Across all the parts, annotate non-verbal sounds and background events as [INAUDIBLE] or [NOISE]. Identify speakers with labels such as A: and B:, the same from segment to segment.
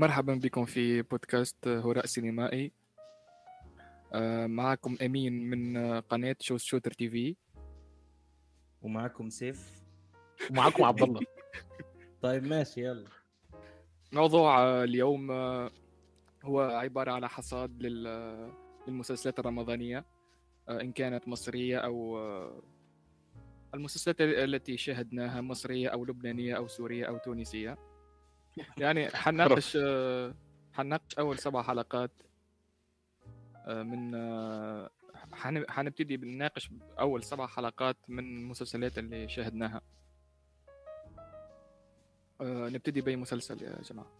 A: مرحبا بكم في بودكاست هراء سينمائي. آه، معكم أمين من قناة Shows Shooter TV.
B: ومعكم سيف.
C: ومعاكم عبد الله. [LAUGHS]
B: طيب ماشي يلا.
A: موضوع آه، اليوم آه، هو عبارة على حصاد لل- للمسلسلات الرمضانية. إن كانت مصرية أو المسلسلات التي شاهدناها مصرية أو لبنانية أو سورية أو تونسية. يعني حنناقش آه، حنناقش أول سبع حلقات آه، من آه، حن- حنبتدي بنناقش أول سبع حلقات من المسلسلات اللي شاهدناها آه، نبتدي بأي مسلسل يا جماعة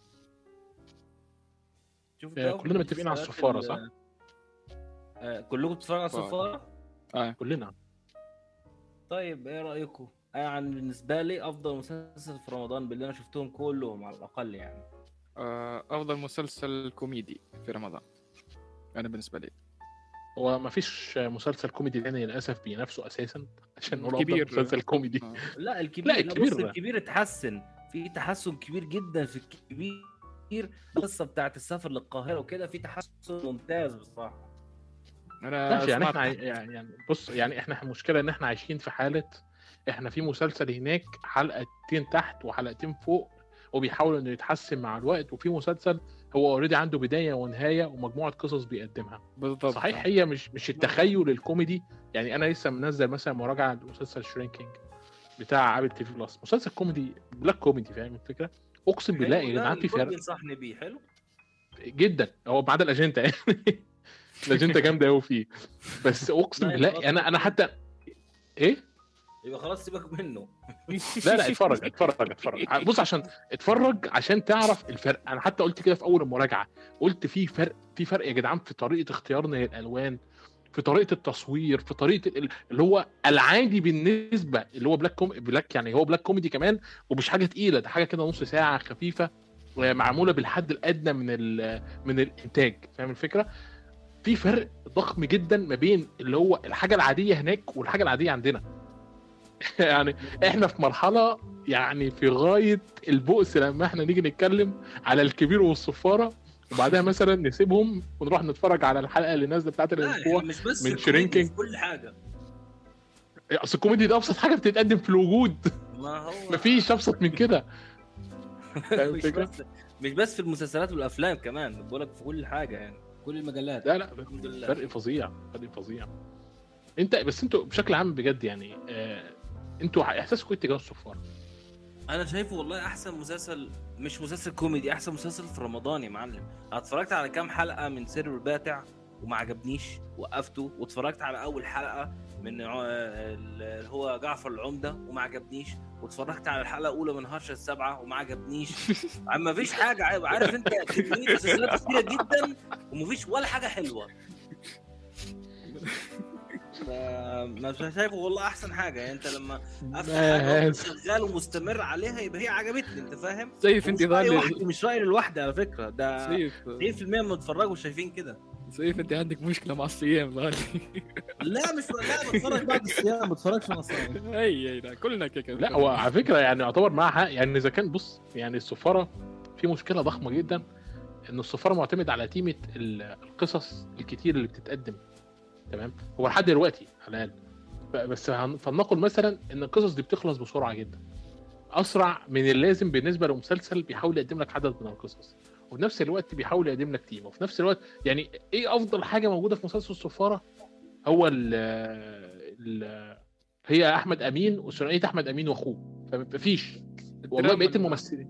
B: شوف
C: آه، كلنا متفقين على
B: المسلسلات
C: الصفارة،
B: ال-
C: صح؟
B: آه، كلكم بتتفرجوا على
A: صفارة.
B: الصفارة؟
A: آه
C: كلنا
B: طيب إيه رأيكم؟ يعني بالنسبة لي أفضل مسلسل في رمضان باللي أنا شفتهم كلهم على الأقل يعني
A: آه، أفضل مسلسل كوميدي في رمضان أنا بالنسبة لي
C: هو ما فيش مسلسل كوميدي تاني للأسف بينافسه أساسا عشان نقول
A: كبير.
C: افضل مسلسل كوميدي
A: آه. [LAUGHS]
B: لا الكبير
C: لا،
B: لا
C: الكبير ده.
B: الكبير اتحسن في تحسن كبير جدا في الكبير القصة بتاعت السفر للقاهرة وكده في تحسن ممتاز بصراحة
C: أنا يعني إحنا يعني يعني بص يعني إحنا المشكلة إن إحنا عايشين في حالة إحنا في مسلسل هناك حلقتين تحت وحلقتين فوق وبيحاول إنه يتحسن مع الوقت وفي مسلسل هو already عنده بداية ونهاية ومجموعة قصص بيقدمها.
A: بالضبط.
C: صحيح هي مش مش التخيل الكوميدي يعني أنا لسه منزل مثلا مراجعة لمسلسل Shrinking بتاع Apple TV Plus مسلسل كوميدي black comedy فاهم الفكرة؟ أقسم بالله يا جدعان في فرق.
B: بينصحني بيه. حلو.
C: جدا. هو ما عدا الأجندة يعني. الأجندة جامدة قوي فيه. بس
B: أقسم
C: بالله
B: خلاص.
C: أنا أنا حتى إيه؟
B: يبقى خلاص سيبك منه. [LAUGHS]
C: لا لا اتفرج اتفرج اتفرج. بص عشان اتفرج عشان تعرف الفرق. أنا حتى قلت كده في أول المراجعة. قلت في فرق في فرق يا جدعان في طريقة اختيارنا للألوان في طريقة التصوير في طريقة ال- اللي هو العادي بالنسبة اللي هو black com black يعني هو black comedy كمان ومش حاجة تقيلة. ده حاجة كده نص ساعة خفيفة معمولة بالحد الأدنى من ال- من الإنتاج. فاهم الفكرة؟ في فرق ضخم جدا ما بين اللي هو الحاجة العادية هناك والحاجة العادية عندنا. [LAUGHS] يعني إحنا في مرحلة يعني في غاية البؤس لما إحنا نيجي نتكلم على الكبير والصفارة وبعدها مثلا نسيبهم ونروح نتفرج على الحلقة اللي نازلة بتاعت
B: لا
C: الأسبوع
B: يعني مش بس
C: من شرينكينج.
B: كل حاجة.
C: أصل الكوميدي ده أبسط حاجة بتتقدم في الوجود.
B: ما هو. [LAUGHS]
C: مفيش أبسط من كده. [LAUGHS]
B: مش؟ بس مش بس في المسلسلات والأفلام كمان بقول لك في كل حاجة يعني كل المجالات.
C: لا لا
B: الحمد لله.
C: فرق فظيع فرق فظيع. أنت بس أنتوا بشكل عام بجد يعني آه أنتوا احساسكم إيه تجاه الصفاره؟
B: أنا شايفه والله احسن مسلسل مش مسلسل كوميدي احسن مسلسل في رمضان يا معلم. أنا اتفرجت على كام حلقة من سر الباتع وما عجبنيش وقفته واتفرجت على أول حلقة من اللي هو جعفر العمدة وما عجبنيش واتفرجت على الحلقة الأولى من هرشه السبعة وما عجبنيش. [LAUGHS] ما فيش حاجة عارف أنت كميه مسلسلات كتيرة جدا ومفيش ولا حاجة حلوة. [LAUGHS] ما شايفه والله أحسن حاجة. يعني أنت لما أفتح حاجة وأنت شغال ومستمر عليها يبقى هي عجبتني أنت فاهم؟
A: سيف أنت
B: مش رأي
A: ظالي
B: وحدي مش رايي لوحدي على فكرة. ده 90%
A: سيف
B: من بتفرجوا شايفين كده.
A: سيف أنت عندك مشكلة مع الصيام
B: لا مش لا بتفرج بعد الصيام ما بتفرجش وأنا صايم
A: أي أي لا كلنا كده
C: لا هو على فكرة يعني يعتبر معاه حق. يعني إذا كان بص يعني السفارة في مشكلة ضخمة جدا إن السفارة معتمد على تيمة ال- القصص الكتير اللي بتتقدم. تمام؟ هو لحد دلوقتي على الأقل. بس فلنقل مثلا إن القصص دي بتخلص بسرعة جدا. أسرع من اللازم بالنسبة لمسلسل بيحاول يقدم لك عدد من القصص. وفي نفس الوقت بيحاول يقدم لك تيم. وفي نفس الوقت يعني إيه أفضل حاجة موجودة في مسلسل السفاره هو ال ال هي أحمد أمين وثنائية أحمد أمين وأخوه. فمفيش. والله بقيه الممثلين.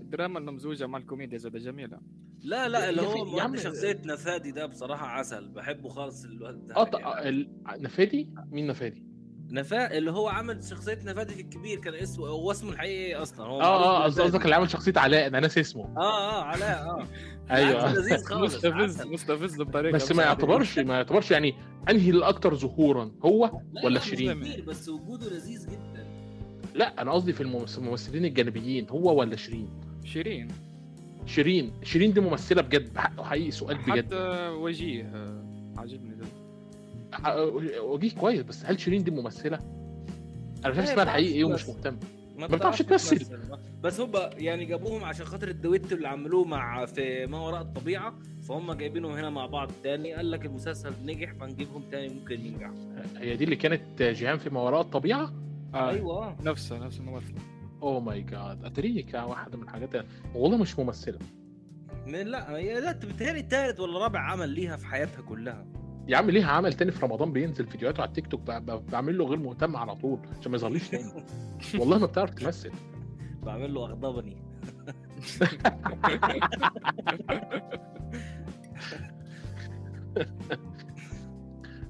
A: الدراما الممزوجه مع الكوميديا زاد جميلة.
B: لا لا اللي هو
C: أخي، يا عم-
B: مؤدي شخصية نفادي ده بصراحة عسل بحبه خالص الواد ده
C: آه ط-
B: يعني.
C: ال- نفادي مين نفادي؟
B: نفا اللي هو عمل شخصية نفادي في الكبير كان اسمه هو اسمه الحقيقي إيه أصلا هو
C: آه
B: آه.
C: قصدك اللي عمل شخصية علاء أنا ناسي اسمه
B: آه آه علاء
C: آه [LAUGHS]
B: أيوه لذيذ خالص
A: مستفز. مستفز بطريقة
C: بس ما. يعتبرش ما يعتبرش يعني أنهي الاكثر ظهورا هو
B: لا،
C: ولا
B: لا،
C: شيرين؟
B: بس وجوده لذيذ جدا
C: لا أنا قصدي في الممثلين الجانبيين هو ولا شيرين؟
A: شيرين
C: شيرين. شيرين دي ممثلة بجد بحقه حقيقي سؤال بجد.
A: حتى وجيه آه، عاجبني ده.
C: وجيه كويس بس هل شيرين دي ممثلة؟ أنا مش عارف
B: إيه،
C: اسمها الحقيقي
B: إيه
C: ومش مهتم. ما بتعرفش تمثل.
B: بس هم يعني جابوهم عشان خاطر الدويتو اللي عملوه مع في ما وراء الطبيعة فهم جايبينهم هنا مع بعض تاني. قال لك المسلسل نجح فنجيبهم تاني ممكن ينجح.
C: هي دي اللي كانت جيهان في ما وراء الطبيعة؟
A: آه.
B: أيوه.
A: نفسه نفس الممثل.
C: oh my God اتريني كان واحدة من الحاجات والله مش ممثلة.
B: من لا هي لا بتهيألي تالت ولا رابع عمل ليها في حياتها كلها.
C: يا عم ليها عمل تاني في رمضان بينزل فيديوهاته على التيك توك ب- ب- بعمل له غير مهتم على طول عشان ما يظهرليش تاني. [LAUGHS] والله ما بتعرف تمثل.
B: بعمل له أغضبني.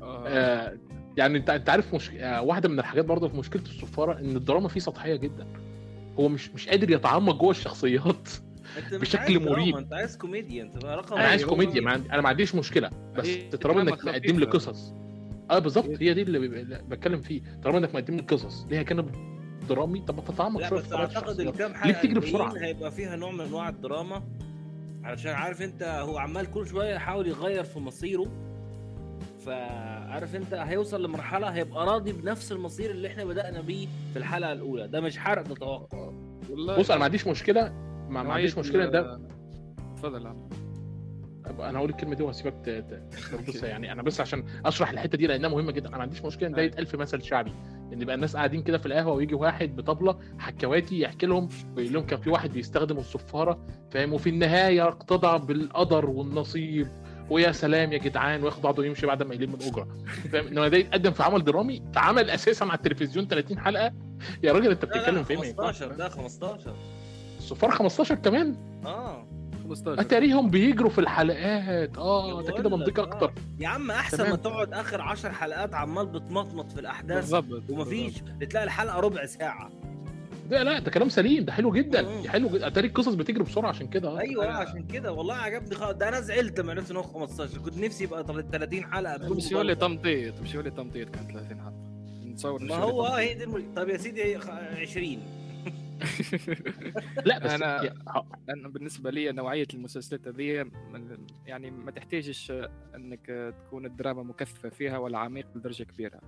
A: آه.
C: آه يعني انت أنت عارف مش... آه واحدة من الحاجات برضه في مشكلة الصفاره إن الدراما فيه سطحية جدا. هو مش مش قادر يتعمق جوه الشخصيات بشكل مريب.
B: أنت عايز كوميديا انت رقم
C: أنا عايز. كوميديا ما عندي... أنا ما عنديش مشكلة بس طالما إنك مقدم لي. قصص آه بالظبط هي دي اللي بتكلم فيه طالما إنك مقدم لي قصص ليها جانب درامي طب ما تتعمق شوية
B: بس
C: أعتقد.
B: الكام
C: ليه
B: حلقه
C: بتجري
B: الجايين
C: بسرعة؟
B: هيبقى فيها نوع من أنواع الدراما علشان عارف أنت هو عمال كل شوية يحاول يغير في مصيره فعارف انت هيوصل لمرحلة هيبقى راضي بنفس المصير اللي إحنا بدأنا بيه في الحلقة الأولى. ده مش حرق ده توقع.
A: والله
C: بص أنا ما عنديش مشكلة. ما, ما عنديش
A: نوعية مشكلة
C: ده
A: تفضل يا عم.
C: أنا هقول الكلمة دي وهسيبك. بص [LAUGHS] يعني أنا بس عشان أشرح الحتة دي لأنها مهمة جدا. أنا ما عنديش مشكلة إن ده
A: أيوة.
C: يتقال في مثل شعبي. إن يبقى الناس قاعدين كده في القهوة ويجي واحد بطبلة حكواتي يحكي لهم ويقول لهم كان في واحد بيستخدم الصفارة فاهم؟ وفي النهاية اقتضى بالقدر والنصيب. ويا سلام يا جدعان وياخد بعضه ويمشي بعد ما يلم الأجرة. فاهم؟ انما ده يتقدم في عمل درامي في عمل أساسا على التلفزيون 30 حلقة. يا راجل
B: أنت
C: بتتكلم في إيه؟ ما ينفعش.
B: 15 ده 15
C: الصفاره 15 كمان؟
B: آه.
A: 15
C: أتاريهم بيجروا في الحلقات. آه ده كده منطقي
B: آه.
C: أكتر.
B: يا عم أحسن
C: تمام.
B: ما تقعد آخر 10 حلقات عمال بتمطمط في الأحداث.
A: بالضبط
B: ومفيش بتلاقي الحلقة ربع ساعة.
C: ده لا ده كلام سليم ده حلو جدا
B: مم.
C: حلو جدا. أتاري القصص بتجري بسرعة عشان كده آه.
B: أيوه
A: أنا-
B: عشان كده. والله عجبني خالص. ده أنا زعلت لما عرفت إن هو 15 كنت نفسي يبقى 30 حلقة بدون
A: مش يقول لي. تمطيط مش يقول لي تمطيط كان 30 حلقة؟ نتصور
B: ما هو آه هي دي الم... طب يا سيدي خ- 20
C: لا بس يا- ه-
A: أنا بالنسبة لي نوعية المسلسلات هذه من- يعني ما تحتاجش إنك تكون الدراما مكثفة فيها ولا عميق بدرجه كبيرة.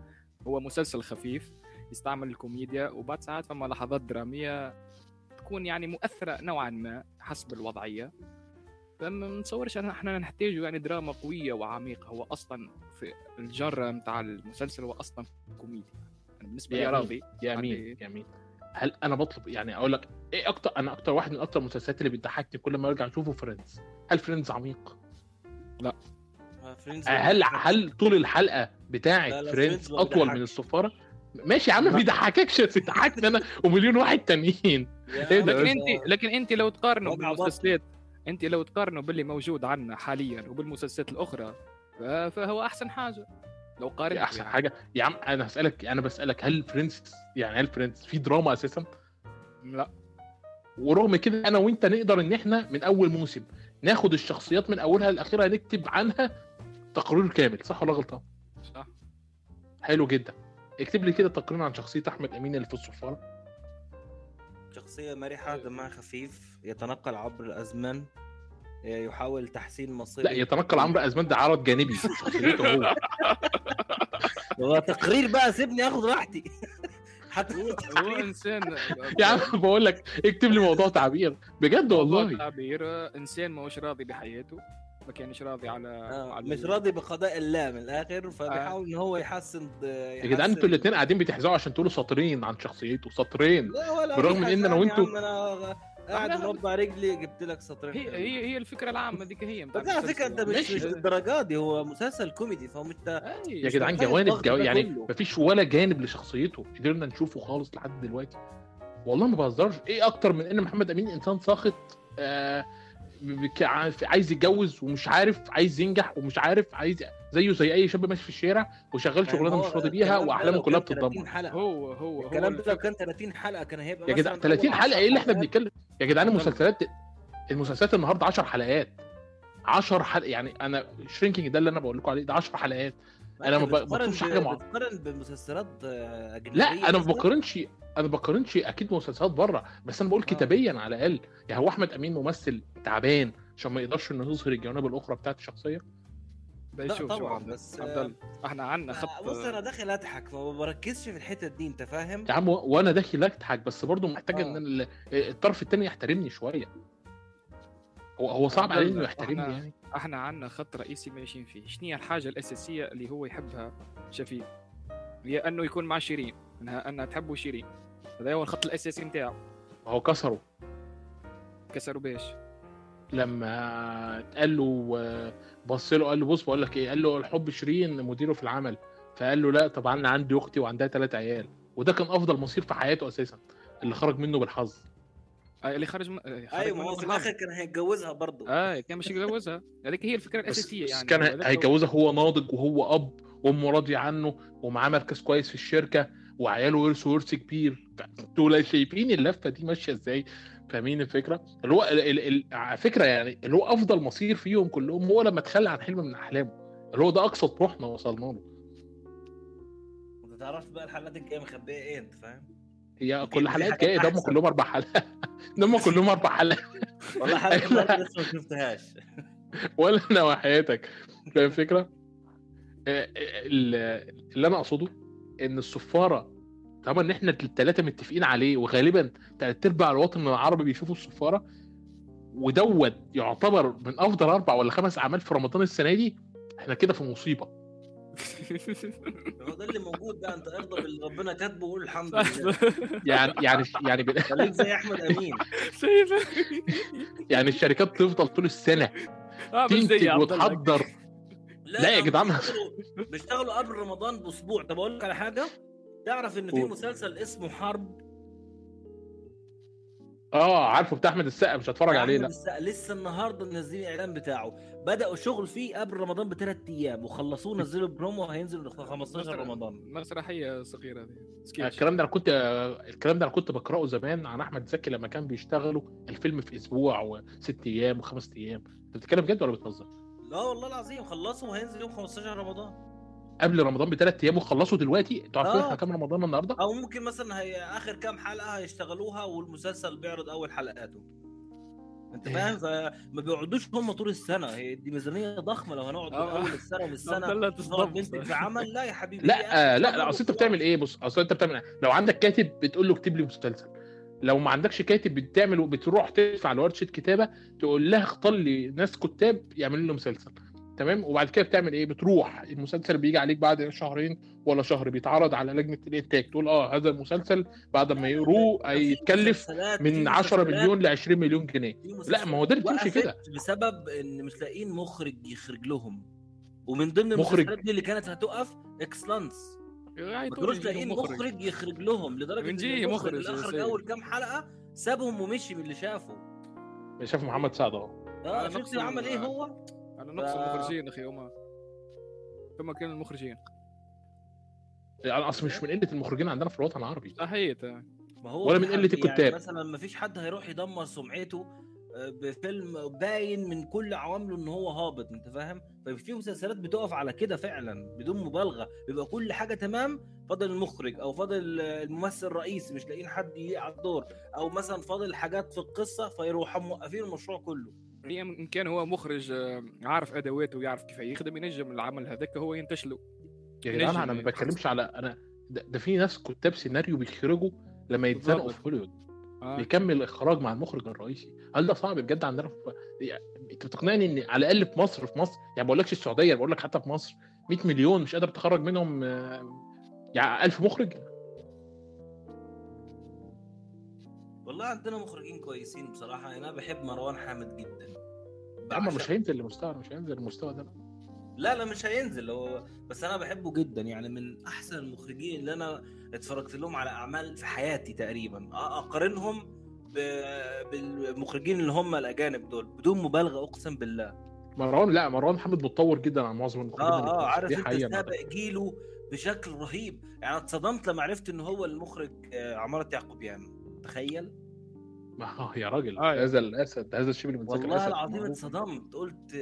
A: هو مسلسل خفيف يستعمل الكوميديا وبعد ساعات فما لحظات درامية تكون يعني مؤثرة نوعا ما حسب الوضعية. فما نتصورش إن إحنا نحتاج يعني دراما قوية وعميقة. هو أصلا في الجرة نتاع المسلسل هو أصلا كوميديا. يعني بالنسبة لي راضي.
C: يا
A: عندي-
C: مين يا مين هل أنا بطلب يعني أقول لك إيه أكتر أنا أكتر واحد من أكتر المسلسلات اللي بتضحكني كل ما أرجع أشوفه Friends هل Friends عميق؟
B: Friends
C: هل هل طول الحلقة
B: لا،
C: بتاعه
B: لا، Friends
C: أطول من. الصفاره ماشي يا عم ما بيضحككش بس أنا ومليون واحد تانيين. إيه؟
A: لكن أنت لكن أنت لو
B: بطن.
A: بالمسلسلات أنت لو تقارنوا باللي موجود عندنا حاليا وبالمسلسلات الأخرى فهو أحسن حاجة. لو قارنت
C: أحسن
A: يعني.
C: حاجة. يا عم أنا هسألك أنا بسألك هل Friends يعني هل Friends في دراما أساسا؟
A: لا.
C: ورغم كده أنا وأنت نقدر إن إحنا من أول موسم ناخد الشخصيات من أولها لاخرها نكتب عنها تقرير كامل صح ولا غلطان
A: صح.
C: حلو جدا. اكتب لي كده تقرير عن شخصية أحمد أمين اللي في الصفارة.
B: شخصية مرحة دمها خفيف يتنقل عبر الأزمان يحاول تحسين مصيره
C: لا يتنقل عمرو ازمان ده عرض جانبي شخصيته هو. [LAUGHS]
B: هو تقرير بقى سيبني آخد راحتي. [LAUGHS] حتى
A: هو إنسان. [LAUGHS]
C: يا عم بقول لك اكتب لي موضوع تعبير. بجد والله.
A: تعبير إنسان ما هوش راضي بحياته. ما كانش راضي على,
B: آه،
A: على
B: مش راضي بقضاء الله من الآخر فبيحاول إن هو يحسن
C: يا جدعان أنتوا الاثنين قاعدين بتحزقوا عشان تقولوا سطرين عن شخصيته سطرين
B: لا ولا
C: بالرغم
B: في
C: من إن أنا
B: حزان يا
C: وأنتوا-
B: عم أنا قاعد
A: إحنا-
B: مربع رجلي جبت لك سطرين
A: هي هي هي الفكرة العامة ديك هي
B: بس على فكرة أنت مش. مش للدرجات دي هو مسلسل كوميدي فهو أنت
C: يا جدعان جوانب جو... يعني. مفيش ولا جانب لشخصيته قدرنا نشوفه خالص لحد دلوقتي. والله ما بهزرش. إيه أكتر من إن محمد أمين إنسان ساخط؟ آه عايز يتجوز ومش عارف عايز ينجح ومش عارف عايز زيه زي أي شاب ماشي في الشارع وشغال شغلانة
B: هو
C: مش راضي بيها
B: وأحلامه
C: كلها
B: كان 30
C: بتتدمر
B: حلقة.
A: هو هو هو
B: الكلام ده لو كان 30 حلقة كان هيبقى
C: يا جدعان
B: مثلاً
C: 30
B: أول
C: حلقة؟ إيه اللي إحنا
B: حلقات.
C: بنتكلم؟ يا جدعان المسلسلات المسلسلات النهارده 10 حلقات. 10 حلقة يعني أنا شرينكينج ده اللي أنا بقول لكم عليه ده 10 حلقات. أنا ما ب-
B: بتقارن
C: بطلبش
B: ب-
C: حاجة مع-
B: بتقارن بمسلسلات آه، أجنبية
C: لا أنا ما؟ بقارنش أنا ما بقارنش أكيد مسلسلات بره بس أنا بقول
B: آه.
C: كتابيا على الأقل يعني هو أحمد أمين ممثل تعبان عشان ما يقدرش إنه يظهر الجوانب الأخرى بتاعت
A: الشخصية
B: لا طبعا. بس
A: عبد إحنا عندنا
B: آه،
A: خط
B: بص أنا داخل أضحك ما بركزش في الحتة دي أنت فاهم
C: يا عم وأنا داخل أضحك بس برضه محتاج
B: آه.
C: إن ال- الطرف الثاني يحترمني شوية هو هو صعب عليه إنه يحترمني يعني.
A: إحنا عندنا خط رئيسي ماشيين فيه. شنو هي الحاجة الأساسية اللي هو يحبها شفيق؟ هي أنه يكون مع شيرين انها إنها تحبه شيرين. هذا هو الخط الأساسي نتاعه.
C: هو كسره
A: كسروا بيش.
C: لما اتقال له بص له قال له بص بقول لك إيه قال له الحب شيرين مديره في العمل. فقال له لا طبعا أنا عندي أختي وعندها ثلاث عيال. وده كان أفضل مصير في حياته أساسا اللي خرج منه بالحظ.
A: اللي خرج من آه،
B: أيوه ما هو في. الآخر كان هيتجوزها برضه.
A: آه كان مش يتجوزها هذيك هي الفكرة
C: الأساسية
A: يعني.
C: كان هيتجوزها هو ناضج وهو أب وأمه راضية عنه ومعاه مركز كويس في الشركة وعياله ورثوا ورث كبير. أنتوا شايفين اللفة دي ماشية إزاي؟ فاهمين الفكرة؟ اللي هو على فكرة يعني اللي هو أفضل مصير فيهم كلهم هو لما تخلى عن حلم من أحلامه. اللي هو ده أقصى طموحنا وصلنا له.
B: أنت تعرف بقى الحلقات الجاية مخبية إيه أنت فاهم؟
C: هي
B: في-
C: كل حلقات جاية ده. كلهم أربع حلقات. [LAUGHS] ده هم كلهم أربع حلقات.
B: والله حلقه النهارده لسه ما شفتهاش. [LAUGHS]
C: ولا أنا وحياتك فاهم الفكرة؟ آه، ال- اللي أنا أقصده إن الصفاره طبعا إن إحنا الثلاثه متفقين عليه وغالبا ثلاث أرباع الوطن العربي بيشوفوا الصفاره ودوت يعتبر من أفضل أربع ولا خمس أعمال في رمضان السنة دي إحنا كده في مصيبة.
B: هو ده اللي موجود بقى. انت ارضى باللي ربنا كاتبه وقول الحمد لله.
C: يعني يعني يعني بال-
B: خليك زي أحمد أمين.
C: يعني الشركات تفضل طول السنة
A: آه مش زي
C: تنتج. وتحضر. لا يا
B: هم
C: جدعان.
B: بيشتغلوا- قبل رمضان بأسبوع. طب أقول لك على حاجة؟ تعرف إن في. مسلسل اسمه حرب؟
C: آه عارفه بتاع أحمد السقا مش هتفرج عليه لا.
B: السقا. لسه النهارده منزلين الاعلان بتاعه. بدأوا شغل فيه قبل رمضان بثلاث أيام وخلصوه نزلوا برومو هينزل في 15 رمضان.
A: مسرحيه صغيره دي. سكيتش
C: الكلام ده أنا كنت الكلام ده أنا كنت بقرأه زمان عن أحمد زكي لما كان بيشتغلوا الفيلم في أسبوع وست أيام وخمس أيام. أنت بتتكلم بجد ولا بتهزر؟
B: لا والله العظيم خلصوا وهينزل يوم 15 رمضان.
C: قبل رمضان بثلاث أيام وخلصوا دلوقتي أنتوا عارفين
B: آه.
C: إحنا كام رمضان النهارده؟
B: أو ممكن مثلا هي آخر كام حلقة هيشتغلوها والمسلسل بيعرض أول حلقاته أنت
C: إيه.
B: فاهم فما بيقعدوش هم طول السنة هي دي ميزانية ضخمة لو هنقعد
A: آه. أول
B: السنة
A: الله
B: نقعد ننتج في عمل لا يا حبيبي
C: لا آه لا لا أصل
B: أنت.
C: بتعمل إيه بص أصل أنت بتعمل إيه؟ لو عندك كاتب بتقول له اكتب لي مسلسل لو ما عندكش كاتب بتعمل بتروح تدفع لورشة كتابة تقول لها اختار لي ناس كتاب يعملوا له مسلسل تمام؟ وبعد كده بتعمل إيه؟ بتروح. المسلسل بيجي عليك بعد شهرين ولا شهر بيتعرض على لجنة الإنتاج. تقول آه هذا المسلسل بعد ما يقروه هيتكلف من 10
B: مسلسلات-
C: مليون ل 20 مليون جنيه. لا ما هو ده اللي بتمشي كده.
B: بسبب إن مش لاقيين مخرج يخرج لهم. ومن ضمن
C: مخرج.
B: المسلسلات دي اللي كانت هتقف اكسلانس ما كانوش لاقيين مخرج. يخرج لهم
A: لدرجة
B: إن المخرج
A: مخرج
B: اللي
A: أخرج.
B: أول كام حلقة سابهم ومشي من اللي شافه.
C: شاف محمد سعد
B: أهو.
A: آه
B: شفت عمل إيه هو؟
A: نقص
B: ف-
A: المخرجين أخي هما ثم كانوا المخرجين.
C: يعني اصل مش من قلة المخرجين عندنا في الوطن العربي.
A: صحيح.
B: ما هو
C: ولا من
B: حد-
C: قلة الكتاب.
B: يعني مثلا ما فيش حد هيروح يدمر سمعته آه، بفيلم باين من كل عوامله إن هو هابط أنت فاهم؟ ففي مسلسلات بتقف على كده فعلا بدون مبالغة. بيبقى كل حاجة تمام فاضل المخرج أو فاضل الممثل الرئيسي مش لاقيين حد يليق على الدور. أو مثلا فاضل حاجات في القصة فيروحوا موقفين المشروع كله.
A: هي إن كان هو مخرج آه، عارف أدواته ويعرف كيف يخدم ينجم العمل هذاك هو ينتج له
C: يا جدعان
A: نجم
C: أنا ما
A: يعني.
C: بتكلمش على أنا ده, ده في ناس كتاب سيناريو بيخرجوا لما يتزنقوا. في هوليوود
A: آه.
C: بيكمل الاخراج مع المخرج الرئيسي هل ده صعب بجد عندنا في يعني أنت بتقنعني إن على الأقل في مصر في مصر يعني بقول لكش السعودية بقول لك حتى في مصر 100 مليون مش قادر تخرج منهم آه، يعني 1000 مخرج
B: والله عندنا مخرجين كويسين بصراحة. يعني أنا بحب مروان حامد جدا.
C: عم مش هينزل لمستوى مش هينزل للمستوى ده.
B: لا لا مش هينزل. هو بس أنا بحبه جدا. يعني من أحسن المخرجين اللي أنا اتفرجت لهم على أعمال في حياتي تقريبا. أقارنهم بالمخرجين اللي هم الأجانب دول. بدون مبالغة أقسم بالله.
C: مروان لا مروان محمد متطور جدا عن معظم المخرجين آه آه.
B: عارف
C: أنت
B: سابق جيله بشكل رهيب. يعني اتصدمت لما عرفت إن هو المخرج آه، عمارة يعقوبيان. تخيل. [LAUGHS]
C: يا راجل.
A: آه،.
C: هذا الأسد هذا الشبل من ذاك
B: والله العظيم. اتصدمت قلت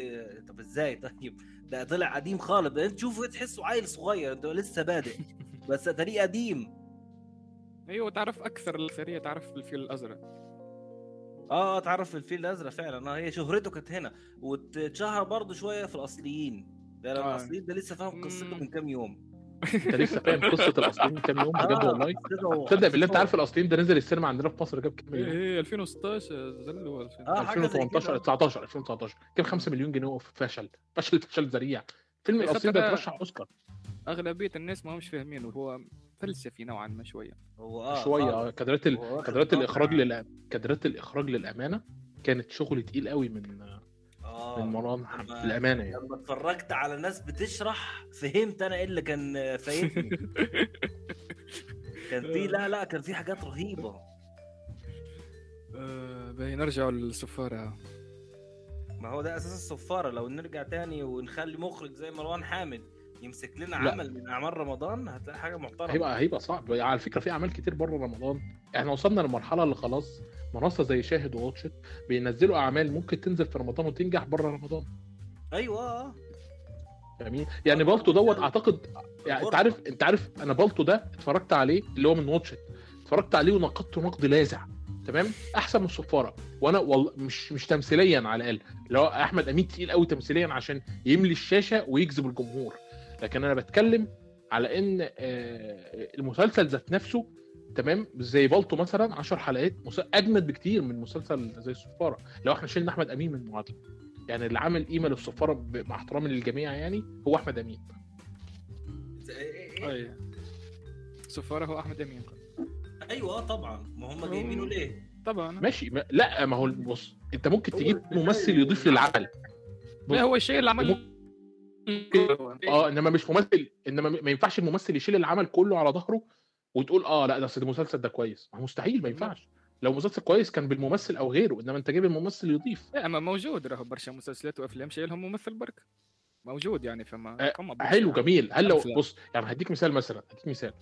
B: طب إزاي؟ طيب ده طلع قديم خالص. انت تشوفه تحسه عيل صغير انت لسه بادئ. [LAUGHS] بس طريق قديم.
A: أيوه تعرف أكثر الاكثريه تعرف الفيل
B: الأزرق. آه تعرف الفيل الأزرق فعلا. آه هي شهرته كانت هنا. واتشهر برضه شوية في الأصليين. ده
A: آه.
B: الأصليين ده لسه فاهم قصته. من كام يوم.
C: انت لسه فاهم قصة الأصليين من كام يوم بجد والله؟
B: قصته
C: تصدق بالله انت عارف الأصليين ده نزل السينما عندنا في مصر جاب كام
A: إيه
C: مليون؟
A: إيه 2016 زلوا 2000
B: آه، حاجة زي
C: 2018
B: كده.
C: 19 2019 جاب 5 مليون جنيه فشل. فشل فشل ذريع. فيلم
A: الأصليين
C: ده اترشح أوسكار.
A: أغلبية الناس ما همش فاهمينه. هو فلسفي نوعا ما شوية.
B: هو
C: آه
B: شوية.
C: آه. كادرات ال...
B: واخد
C: كادرات
B: طابع-
C: الإخراج لل... كادرات الإخراج للأمانة كانت شغل تقيل قوي من
B: آه
C: من
B: لما-
C: للامانه يعني.
B: لما اتفرجت على ناس بتشرح فهمت أنا إيه اللي كان فايتني كان في لا لا كان في حاجات رهيبة.
A: آه باهي نرجع للصفارة.
B: ما هو ده أساس الصفارة لو نرجع تاني ونخلي مخرج زي مروان حامد. يمسك لنا
C: لا.
B: عمل من أعمال رمضان هتلاقي حاجة محترمة.
C: هيبقى هيبقى صعب. على فكرة في أعمال كتير بره رمضان. إحنا وصلنا للمرحله اللي خلاص منصة زي شاهد وواتشت بينزلوا أعمال ممكن تنزل في رمضان وتنجح بره رمضان.
B: أيوه.
C: فاهمين؟ يعني بالطو دوت اعتقد يعني أنت عارف أنت عارف أنا بالطو ده اتفرجت عليه اللي هو من واتشت. اتفرجت عليه ونقدته نقد لاذع. تمام؟ أحسن من الصفاره وأنا والله مش مش تمثيليا على الأقل. اللي هو أحمد أمين تقيل قوي تمثيليا عشان يملي الشاشة ويجذب الجمهور. لكن أنا بتكلم على إن آه، المسلسل ذات نفسه تمام؟ زي بالطو مثلا 10 حلقات أجمد بكتير من مسلسل زي الصفاره لو إحنا شلنا أحمد أمين من المعادلة. يعني اللي عامل قيمة للصفاره مع احترامي للجميع يعني هو أحمد أمين.
A: اي صفاره هو أحمد
B: أمين. أيوه طبعا. ما هم جايبينه ليه؟
A: طبعا.
C: ماشي. ما لا ما هو بص أنت ممكن تجيب ممثل يضيف للعمل.
A: لا هو الشيء اللي عمل
C: آه انما مش ممثل انما ما ينفعش الممثل يشيل العمل كله على ظهره وتقول آه لأ ده المسلسل ده كويس. مستحيل ما ينفعش. لو مسلسل كويس كان بالممثل أو غيره إنما أنت جايب الممثل يضيف.
A: لا ما موجود. راهو برشا مسلسلات وأفلام شايلهم ممثل برك. موجود يعني فما
C: آه،. حلو جميل. هل لو
A: أفلام.
C: بص يعني هديك مثال مثلا هديك مثال.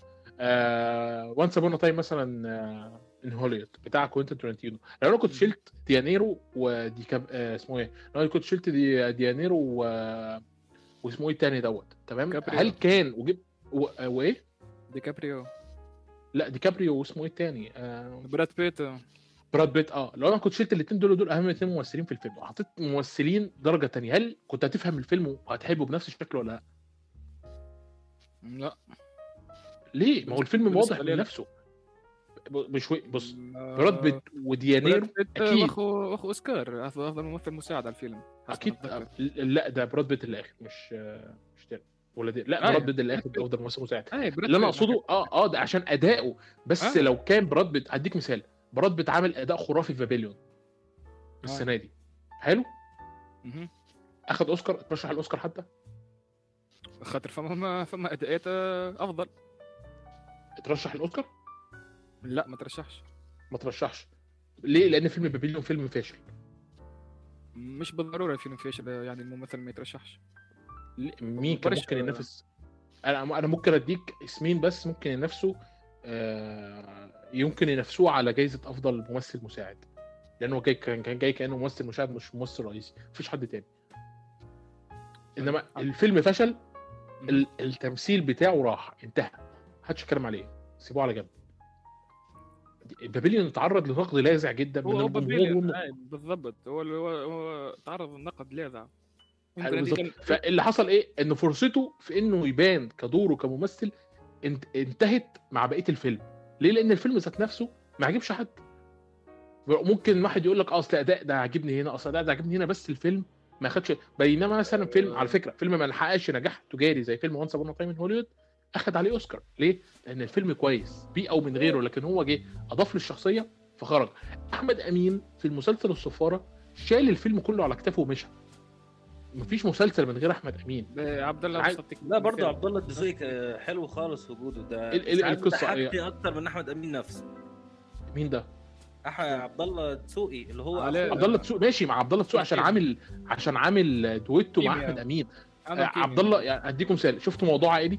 C: آه Once Upon a Time مثلا آه in هوليوود بتاع كوينتن ترنتينو لو أنا كنت شلت ديانيرو ودي كاب آه اسمه إيه؟ لو أنا كنت شلت دي ديانيرو و... واسمه إيه التاني دوت تمام؟
A: كابريو.
C: هل كان وجب و... وإيه؟
A: ديكابريو.
C: لا ديكابريو واسمه إيه التاني؟ آه
A: براد بيت آه.
C: براد بيت آه. لو أنا كنت شلت الاثنين دول دول أهم اثنين ممثلين في الفيلم وحطيت ممثلين درجة تانية هل كنت هتفهم الفيلم وهتحبه بنفس الشكل ولا لا؟
A: لا.
C: ليه؟ ما هو الفيلم واضح
A: لي
C: من
A: لا.
C: نفسه ب- مش بص
A: آه،
C: براد بيت وديانيرو أكيد.
A: واخد أخد أوسكار أفضل ممثل مساعد على الفيلم. أكيد.
C: لا ده براد بيت اللي اخر مش مش تاني. ولا دي لا
A: آه.
C: براد بيت اللي اخر ده أفضل ممثل مساعد.
A: براد
C: اللي
A: أنا.
C: أقصده آه آه ده عشان أداؤه. بس
A: آه.
C: لو كان براد بيت هديك مثال. براد بيت عامل أداء خرافي في بابليون السنة دي. حلو. أخد أوسكار؟ اترشح الأوسكار حتى؟
A: خاطر فما فما اداءات آه، أفضل.
C: اترشح الأوسكار؟
A: لا. ما ترشحش.
C: ما ترشحش. ليه؟ لأن فيلم بابليون فيلم فاشل.
A: مش بالضرورة الفيلم فاشل يعني الممثل ما يترشحش.
C: مين كان ممكن ينافس؟ أنا أنا ممكن أديك اسمين بس ممكن ينافسوا آه، يمكن ينافسوه على جائزه أفضل ممثل مساعد. لأنه جاي كان كان جاي كأنه ممثل مساعد مش ممثل رئيسي. مفيش حد تاني. إنما الفيلم فشل ال- التمثيل بتاعه راح انتهى. محدش يتكلم عليه. سيبوه على جنب. Babylon اتعرض لنقد لاذع جدا من
A: هو هو
C: الجمهور
A: بالضبط. هو هو هو تعرض للنقد لاذع.
C: أيوة فاللي حصل إيه؟ إن فرصته في إنه يبان كدوره كممثل انت- انتهت مع بقية الفيلم. ليه؟ لأن الفيلم ذات نفسه ما عجبش حد. ممكن واحد يقول لك أصل الاداء ده عاجبني هنا أصل الاداء ده عاجبني هنا بس الفيلم ما خدش بينما مثلا فيلم على فكرة فيلم ما حققش نجاح تجاري زي فيلم Once Upon a Time هوليوود أخد عليه أوسكار ليه؟ لأن الفيلم كويس بيه أو من غيره لكن هو جه أضاف للشخصية فخرج أحمد أمين في المسلسل الصفارة شال الفيلم كله على كتافه ومشى مفيش مسلسل من غير أحمد
A: أمين عبد الله هعطيك
B: لا برضه. عبد الله الدسوقي حلو خالص وجوده ده
C: ال- ال- القصة
B: ضحكني أكتر من أحمد أمين نفسه
C: مين ده؟
B: أح... عبد الله الدسوقي اللي هو
C: عبد الله تسوق ماشي مع عبد الله تسوق عشان. عامل عشان عامل دويتو مع. أحمد
A: أمين
C: آه،. عبد الله يعني أديكم مثال شفتوا موضوع عائلي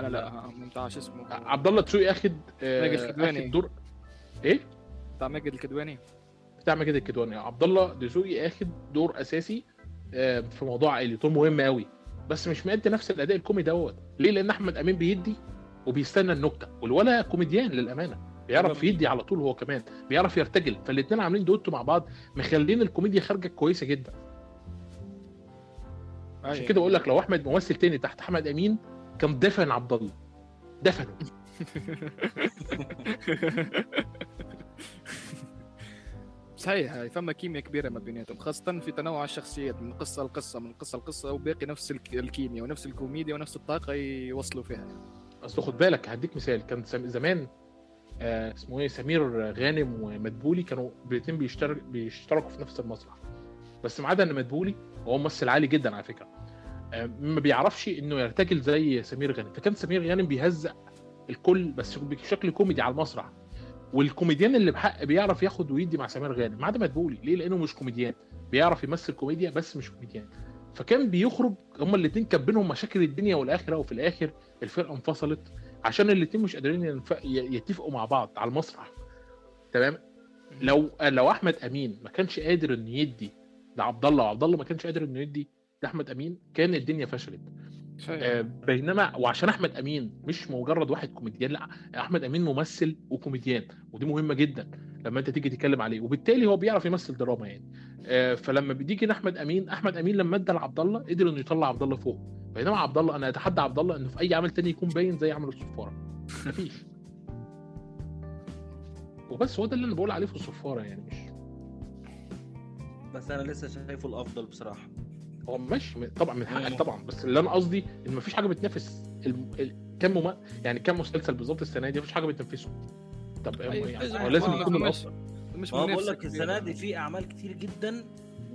A: أنا لا آه، ممتع. شو اسمه؟
C: عبد الله دسوقي أخد آه،
A: ماجد الكدواني.
C: اخد دور. إيه؟
A: بتاع ماجد الكدواني.
C: بتاع ماجد الكدواني. عبد الله دسوقي أخد دور أساسي آه، في موضوع عائلي. دور مهم قوي بس مش مأدي نفس الأداء الكوميدي دوت. ليه؟ لأن أحمد أمين بيدي وبيستنى النكتة. والولا كوميديان للأمانة. بيعرف يدي على طول هو كمان. بيعرف يرتجل. فالاثنين عاملين دويتو مع بعض مخلين الكوميديا خارجة كويسة جدا. عشان كده بقول لك لو أحمد ممثل تاني تحت أحمد أمين كان دفن عبد الله. دفنه. [LAUGHS]
A: صحيح هاي فما كيمياء كبيرة ما بيناتهم خاصة في تنوع الشخصيات من قصة لقصة من قصة لقصة وباقي نفس الك- الكيمياء ونفس الكوميديا ونفس الطاقة يوصلوا فيها. يعني.
C: أصل خد بالك هديك مثال كان زمان آه اسمه إيه سمير غانم ومدبولي كانوا الاثنين بيشترك بيشتركوا في نفس المسرح. بس ما عدا إن مدبولي وهو ممثل عالي جدا على فكرة. ما بيعرفش إنه يرتجل زي سمير غانم. فكان سمير غانم بيهزق الكل بس بشكل كوميدي على المسرح. والكوميديان اللي بحق بيعرف ياخد ويدي مع سمير غانم. ما عدا مدبولي ليه؟ لأنه مش كوميديان. بيعرف يمثل كوميديا بس مش كوميديان. فكان بيخرج هما الاثنين كان بينهم مشاكل الدنيا والآخرة وفي الآخر الفرقة انفصلت عشان الاثنين مش قادرين ينف... يتفقوا مع بعض على المسرح. تمام؟ لو لو أحمد أمين ما كانش قادر إنه يدي لعبد الله وعبد الله ما كانش قادر إنه يدي لاحمد أمين كان الدنيا فشلت. آه، بينما وعشان أحمد أمين مش مجرد واحد كوميديان لأ أحمد أمين ممثل وكوميديان ودي مهمة جدا لما أنت تيجي تتكلم عليه. وبالتالي هو بيعرف يمثل دراما يعني. آه، فلما بتيجي لاحمد أمين أحمد أمين لما أدى لعبد الله قدر إنه يطلع عبد الله فوق. بينما عبد الله أنا أتحدى عبد الله إنه في أي عمل تاني يكون باين زي عمل الصفارة. مفيش. وبس هو ده اللي أنا بقول عليه في الصفارة يعني مش
B: بس أنا لسه شايفه الأفضل بصراحة.
C: هو ماشي طبعا من حقك. طبعا بس اللي أنا قصدي إن مفيش حاجة بتنافس الم... ال... كم مم... يعني كم مسلسل بالظبط السنة دي مفيش حاجة بتنافسه. طب
A: أيوة،
C: يعني
A: لازم
C: هو لازم
A: يكون مش-
C: الافضل
A: مش
B: بقول لك. السنة دي في أعمال كتير جدا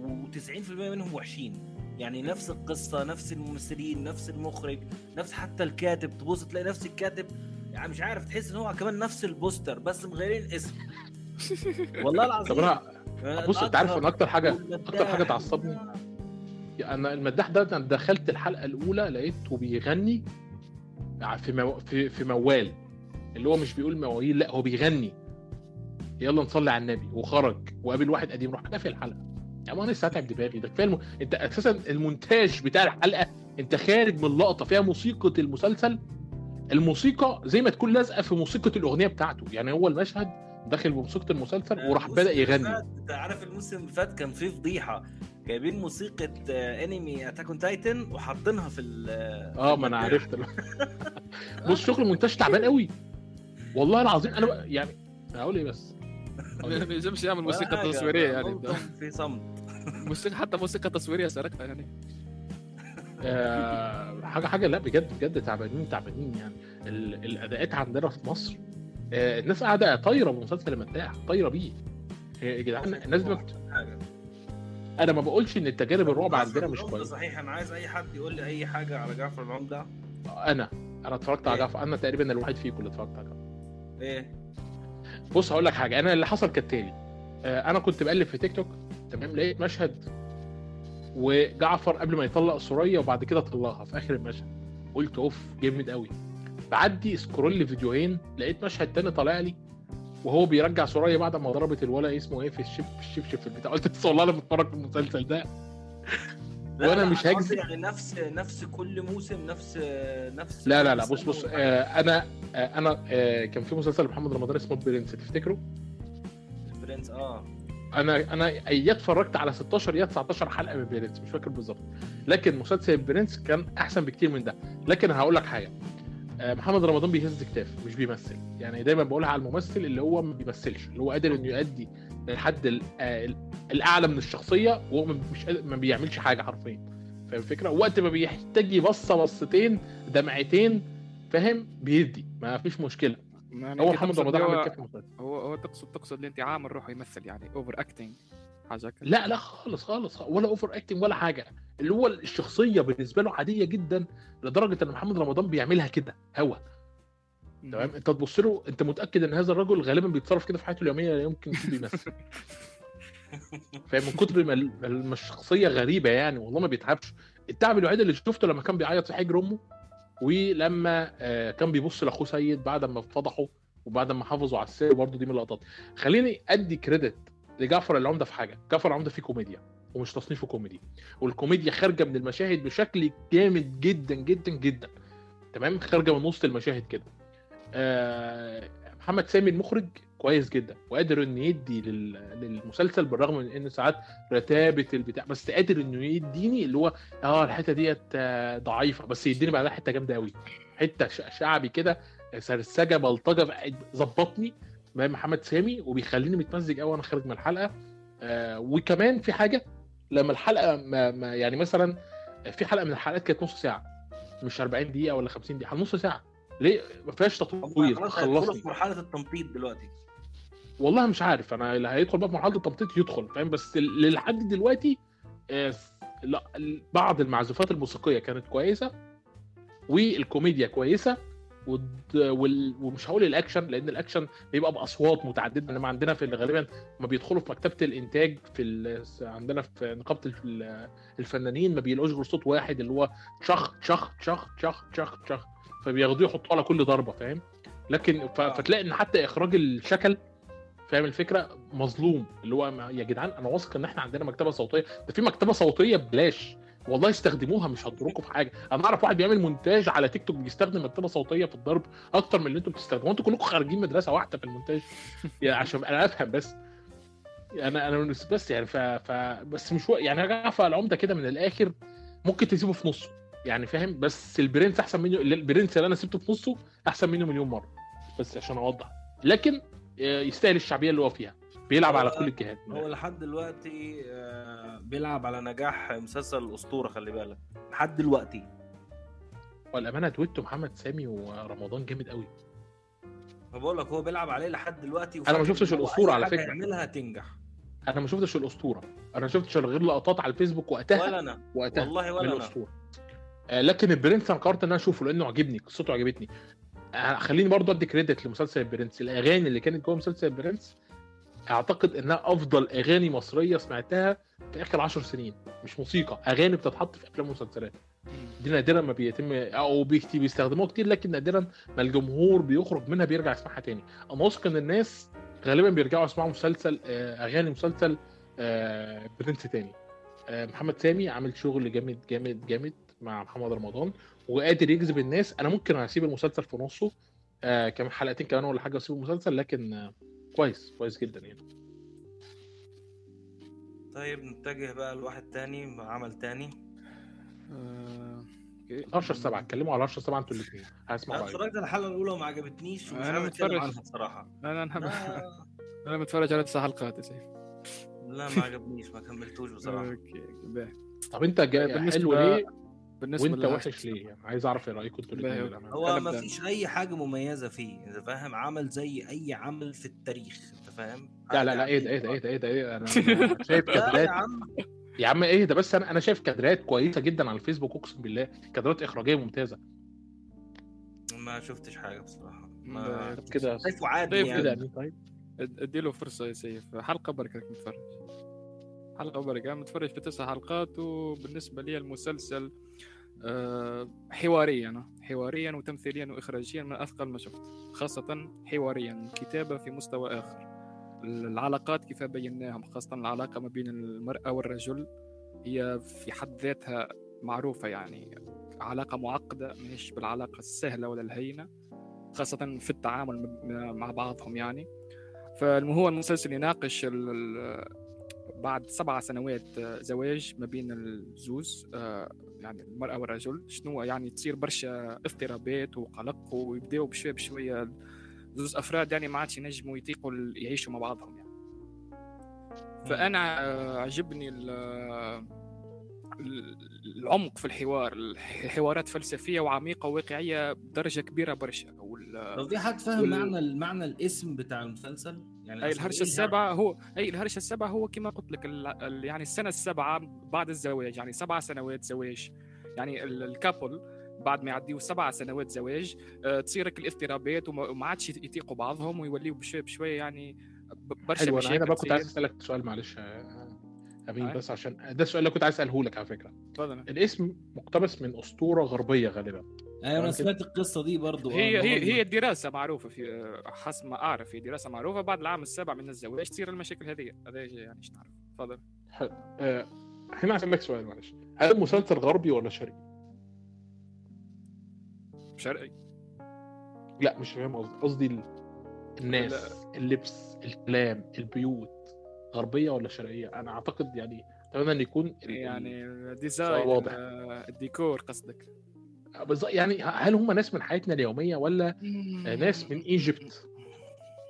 B: و90% منهم وحشين. يعني نفس القصة نفس الممثلين نفس المخرج نفس حتى الكاتب. تبص تلاقي نفس الكاتب يعني مش عارف تحس إن هو كمان نفس البوستر بس مغيرين الاسم. [LAUGHS] والله العظيم.
C: طب أنا بص أنت عارف إن أكتر حاجة أكتر حاجة تعصبني أنا المداح ده أنا دخلت الحلقة الأولى لقيته بيغني في مو... في في موال. اللي هو مش بيقول مواويل لأ هو بيغني. يلا نصلي على النبي وخرج. وقابل واحد قديم راح قافل الحلقة. يا ما أنا لسه هتعب دماغي. ده كفاية الم... أنت أساسا المونتاج بتاع الحلقة أنت خارج من لقطة فيها موسيقى المسلسل. الموسيقى زي ما تكون لازقة في موسيقى الأغنية بتاعته. يعني هو المشهد داخل بموسيقى المسلسل وراح بدأ يغني.
B: أنت عارف الموسم اللي فات كان فيه فضيحة. جايبين موسيقى anime Attack on Titan وحاطينها في ال-
C: آه ما أنا عرفت. [LAUGHS] بص شغل مونتاج تعبان قوي. والله العظيم أنا يعني هقول إيه بس؟
A: ما بيجمش يعمل موسيقى تصويرية يعني.
B: في صمت
A: موسيقى حتى موسيقى تصويرية سرقتها يعني
C: آه حاجة حاجة لا بجد بجد تعبانين تعبانين يعني. ال- الأداءات عندنا في مصر آه الناس قاعدة طايرة بمسلسل المداح طايرة بيه. يا جدعان الناس دي أنا ما بقولش إن التجارب الرعب عندنا مش كويسه
B: صحيح أنا عايز أي حد يقول لي أي حاجة على جعفر العمدة.
C: أنا أنا اتفرجت على
B: إيه؟
C: جعفر أنا تقريبا الوحيد فيكم اللي اتفرجت على جعفر.
B: إيه؟
C: بص هقول لك حاجة أنا اللي حصل كالتالي. آه، أنا كنت بقلب في تيك توك تمام لقيت مشهد وجعفر قبل ما يطلق سوريا وبعد كده طلقها في آخر المشهد. قلت أوف جامد قوي بعدي سكرول فيديوهين لقيت مشهد تاني طالع لي وهو بيرجع سوريا بعد ما ضربت الولا اسمه إيه في الشيف في الشبشب في البتاع قلت بس والله أنا بتفرج في المسلسل ده.
B: لا،
C: مش هكذب.
B: يعني نفس نفس كل موسم نفس نفس
C: لا لا لا بص بص آه أنا آه أنا آه كان في مسلسل محمد رمضان اسمه برنس تفتكروا
B: برنس آه.
C: أنا أنا يا اتفرجت على 16 يا 19 حلقة من برنس مش فاكر بالظبط. لكن مسلسل برنس كان أحسن بكتير من ده. لكن هقول لك حاجة. محمد رمضان بيهز كتاف مش بيمثل. يعني دايما بقولها على الممثل اللي هو ما بيمثلش اللي هو قادر إنه يؤدي للحد آه، ال- الأعلى من الشخصية وهو مش ما بيعملش حاجة حرفيا. فاهم الفكرة؟ وقت ما بيحتاج يبصه بصتين دمعتين فاهم؟ بيدي ما فيش
A: مشكلة.
C: هو محمد رمضان عمل كده
A: هو هو تقصد تقصد اللي أنت عامل روحه يمثل يعني over acting حاجة كده
C: لا لا خالص خالص ولا over acting ولا حاجة. اللي هو الشخصية بالنسبة له عادية جدا لدرجة إن محمد رمضان بيعملها كده هوا. تمام؟ أنت تبص له أنت متأكد إن هذا الرجل غالبا بيتصرف كده في حياته اليومية لا يمكن [LAUGHS] يكون بيمثل. فاهم من كتر ما الشخصية غريبة يعني والله ما بيتعبش. التعب الوحيد اللي شفته لما كان بيعيط في حجر امه ولما آه، كان بيبص لأخوه سيد بعد ما فضحه وبعد ما حافظوا على السر برضه دي من اللقطات. خليني أدي credit لجعفر العمدة في حاجة. جعفر العمدة فيه كوميديا ومش تصنيفه كوميدي. والكوميديا خارجة من المشاهد بشكل جامد جدا جدا جدا. تمام؟ خارجة من وسط المشاهد كده. آه، محمد سامي المخرج كويس جدا وقادر إنه يدي لل... للمسلسل بالرغم من ان ساعات رتابة البتاع بس قادر إنه يديني اللي هو آه الحتة ديت آه، ضعيفة بس يديني بعدها حتة جامدة قوي حتة شعبي كده سرسجة بلطجة ظبطني. بقى محمد سامي وبيخليني متمزج قوي وأنا خارج من الحلقة. آه وكمان في حاجة لما الحلقة ما, ما يعني مثلا في حلقة من الحلقات كانت نص ساعة مش 40 دقيقة ولا 50 دقيقة نص ساعة. ليه؟ ما فيهاش تطوير خلصني.
B: مرحلة التمطيط دلوقتي.
C: والله مش عارف أنا اللي هيدخل بقى في مرحلة التمطيط يدخل فاهم؟ بس لحد دلوقتي آه، لا بعض المعزوفات الموسيقية كانت كويسة والكوميديا كويسة وال- ومش هقول الأكشن لأن الأكشن بيبقى بأصوات متعددة. إنما عندنا في ال- غالبا ما بيدخلوا في مكتبة الإنتاج في ال- عندنا في نقابة ال- الفنانين ما بيلاقوش غير صوت واحد اللي هو تشخ تشخ تشخ تشخ تشخ تشخ. فبياخدوه يحطوه على كل ضربة فاهم؟ لكن ف- فتلاقي إن حتى إخراج الشكل فاهم الفكرة؟ مظلوم. اللي هو يا جدعان أنا واثق إن إحنا عندنا مكتبة صوتية. ده في مكتبة صوتية ببلاش. والله استخدموها مش هتضركم في حاجة. أنا أعرف واحد بيعمل مونتاج على تيك توك بيستخدم مكتبه صوتيه في الضرب أكتر من اللي أنتم بتستخدموه. أنتوا كلكم خارجين مدرسة واحدة في المونتاج. [LAUGHS] يعني عشان أنا أفهم بس. أنا أنا بس- بس يعني ف, ف بس مش و... يعني جعفر العمدة كده من الآخر ممكن تسيبه في نصه. يعني فاهم؟ بس البرنس أحسن منه البرنس اللي أنا سبته في نصه أحسن منه مليون مرة. بس عشان أوضح. لكن آه، يستاهل الشعبية اللي هو فيها. بيلعب على كل الجهات.
B: هو لحد دلوقتي آه، بيلعب على نجاح مسلسل الاسطوره خلي بالك. لحد دلوقتي.
C: والأمانة دويتو محمد سامي ورمضان جامد قوي.
B: ما بقول لك هو بيلعب عليه لحد دلوقتي
C: أنا ما شفتش الأسطورة
B: أي
C: على فكرة.
B: يعملها تنجح.
C: أنا ما شفتش الأسطورة. أنا ما شفتش غير لقطات على الفيسبوك وقتها.
B: ولا أنا.
C: وقتها
B: والله ولا أنا.
C: الأسطورة. آه، لكن البرنس أنا قررت إن أنا أشوفه لأنه عجبني قصته عجبتني آه، خليني برضو أدي كريدت لمسلسل البرنس. الأغاني اللي كانت جوه مسلسل البرنس أعتقد إنها أفضل أغاني مصرية سمعتها في آخر عشر سنين مش موسيقى أغاني بتتحط في أفلام ومسلسلات. دي نادرا ما بيتم أو بيستخدموها كتير لكن نادرا ما الجمهور بيخرج منها بيرجع يسمعها تاني. أنا واثق إن الناس غالبا بيرجعوا يسمعوا مسلسل آه، أغاني مسلسل آه، برنس تاني. آه، محمد سامي عامل شغل جامد جامد جامد مع محمد رمضان وقادر يجذب الناس. أنا ممكن أسيب المسلسل في نصه كمان حلقتين كمان ولا حاجة اسيب المسلسل لكن كويس كويس جدا يعني.
B: طيب نتجه بقى لواحد تاني عمل تاني.
A: آه، okay.
C: 10 7 اتكلموا على 10 7 أنتوا الاثنين هسمع
B: أنا
C: رأيك.
B: اتفرجت على الحلقة الأولى وما عجبتنيش ومش أتكلم
A: متفرج.
B: عنها بصراحة.
A: أنا أنا
B: لا, [LAUGHS]
A: أنا متفرج على تسع حلقات
B: لا ما عجبنيش ما كملتوش
A: بصراحة. [LAUGHS] okay.
C: طب أنت جاي
A: بالنسبة-
C: حلو ليه؟
A: بالنسبة
C: وانت وحش ليه يعني؟ عايز اعرف إيه رايكم
A: أنتوا.
C: الاثنين.
B: هو
A: أنا
B: ما. فيش أي حاجة مميزة فيه أنت فاهم؟ عمل زي أي عمل في التاريخ أنت فاهم؟
C: لا لا لا إيه ده إيه ده إيه ده إيه ده إيه أنا أنا [LAUGHS] شايف كادرات.
B: عم.
C: يا عم إيه ده؟ بس أنا أنا شايف كادرات كويسة جدا على الفيسبوك أقسم بالله كادرات إخراجية ممتازة.
B: ما شفتش حاجة
A: بصراحة.
B: ما
C: طب كده.
B: شايفه عادي
A: طيب
C: كده
B: يعني
C: يعني طيب.
A: اد- اديله فرصة يا سيف. حلقة بركة متفرج. حلقة بركة متفرج في تسع حلقات وبالنسبة لي المسلسل حواريا حواريا وتمثيليا واخراجيا من أثقل ما شفت خاصة حواريا كتابة في مستوى آخر. العلاقات كيف بيناهم خاصة العلاقة ما بين المرأة والرجل هي في حد ذاتها معروفة يعني. علاقة معقدة مش بالعلاقة السهلة ولا الهينة خاصة في التعامل مع بعضهم يعني. فهو المسلسل يناقش بعد سبع سنوات آه، زواج ما بين الزوز آه، يعني المرأة والرجل شنو يعني تصير برشا اضطرابات وقلق ويبداوا بشوية بشوية زوز أفراد يعني ما عادش ينجموا يطيقوا يعيشوا مع بعضهم يعني. فأنا آه، عجبني ال- ال- العمق في الحوار الحوارات فلسفية وعميقة وواقعية بدرجة كبيرة برشا. وال-
B: لو في حد فاهم
A: وال-
B: معنى المعنى الاسم بتاع المسلسل؟ يعني أي
A: الهرشة
B: إيه
A: السابعة هو أي الهرشة السابعة هو كما قلت لك ال... ال... يعني السنة السابعة بعد الزواج يعني سبع سنوات زواج. يعني ال- الكابل بعد ما يعديوا سبع سنوات زواج آه، تصير هيك الاضطرابات وما وما عادش يطيقوا بعضهم ويوليوا بشوي بشوي يعني برشا
C: حلو
A: أنا
C: بقى كنت عايز. أسألك سؤال معلش يا
A: أمين.
C: بس عشان ده السؤال اللي كنت عايز أسأله لك على فكرة.
A: تفضل.
C: الاسم مقتبس من أسطورة غربية غالبا.
B: أيوه
C: أنا.
B: سمعت القصة دي برضو آه،
A: هي
B: إن
A: هي هي الدراسه معروفة في آه، حسب ما أعرف هي دراسة معروفة بعد العام السابع من الزواج تصير المشاكل هذه؟ هذا يعني؟ إيش نعرف تفضل.
C: آه، هنا اسالك سؤال معلش. هل المسلسل غربي ولا شرقي؟
A: شرقي.
C: لا مش فاهم قصدي. قصدي ال- الناس اللبس الكلام البيوت غربية ولا شرقية؟ أنا أعتقد يعني أتمنى إن يكون
A: يعني design
C: واضح.
A: آه، الديكور قصدك.
C: يعني هل هم ناس من حياتنا اليومية ولا ناس من Egypt؟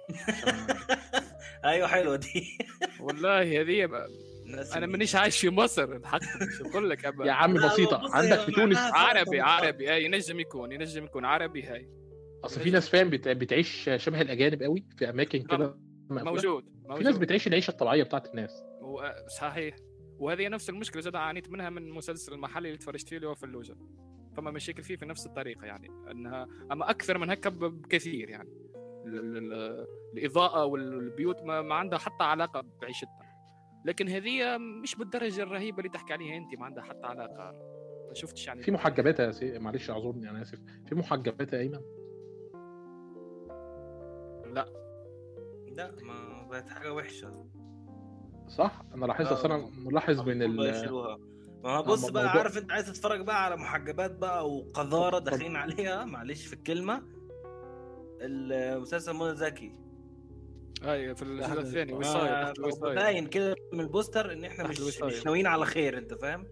C: [LAUGHS]
B: أيوه حلوة دي.
A: والله هذه
B: أنا
A: مانيش عايش في مصر الحق مش بقول لك.
C: يا عم
B: بسيطة
C: عندك في تونس
A: عربي عربي هاي ينجم يكون ينجم يكون عربي هاي.
C: أصل في ناس فاهم بت- بتعيش شبه الأجانب قوي في أماكن كده مقفولة.
A: موجود
C: في ناس
A: موجود.
C: بتعيش العيشة الطبيعية بتاعت الناس.
A: و- صحيح. وهذه نفس المشكلة زاد عانيت منها من المسلسل المحلي اللي تفرجت فيه اللي هو فلوجه فما مشاكل فيه في نفس الطريقة يعني إنها أما أكثر من هكا بكثير يعني. ال- ال- ال- الإضاءة والبيوت ما, ما عندها حتى علاقة بعيشتنا لكن هذه مش بالدرجة الرهيبة اللي تحكي عليها أنت ما عندها حتى علاقة. ما شفتش يعني
C: في محجبات يا سي... معلش أعذرني أنا آسف. في محجبات يا أيمن؟
A: لا.
B: لا ما بقت حاجة وحشة.
C: صح؟ أنا لاحظت
B: آه،
C: اصل أنا ملاحظ من ال...
B: ما هو بص
C: آه،
B: بقى
C: موضوع-
B: عارف انت عايز تتفرج بقى على محجبات بقى
C: وقذارة.
B: داخلين عليها معلش في الكلمة المسلسل منى زكي
A: هاي في الجزء. الثاني
C: آه،
A: وصاية
B: آه،. باين كده من البوستر إن
A: إحنا
B: مش
A: الوصاية.
B: مش ناويين على خير أنت فاهم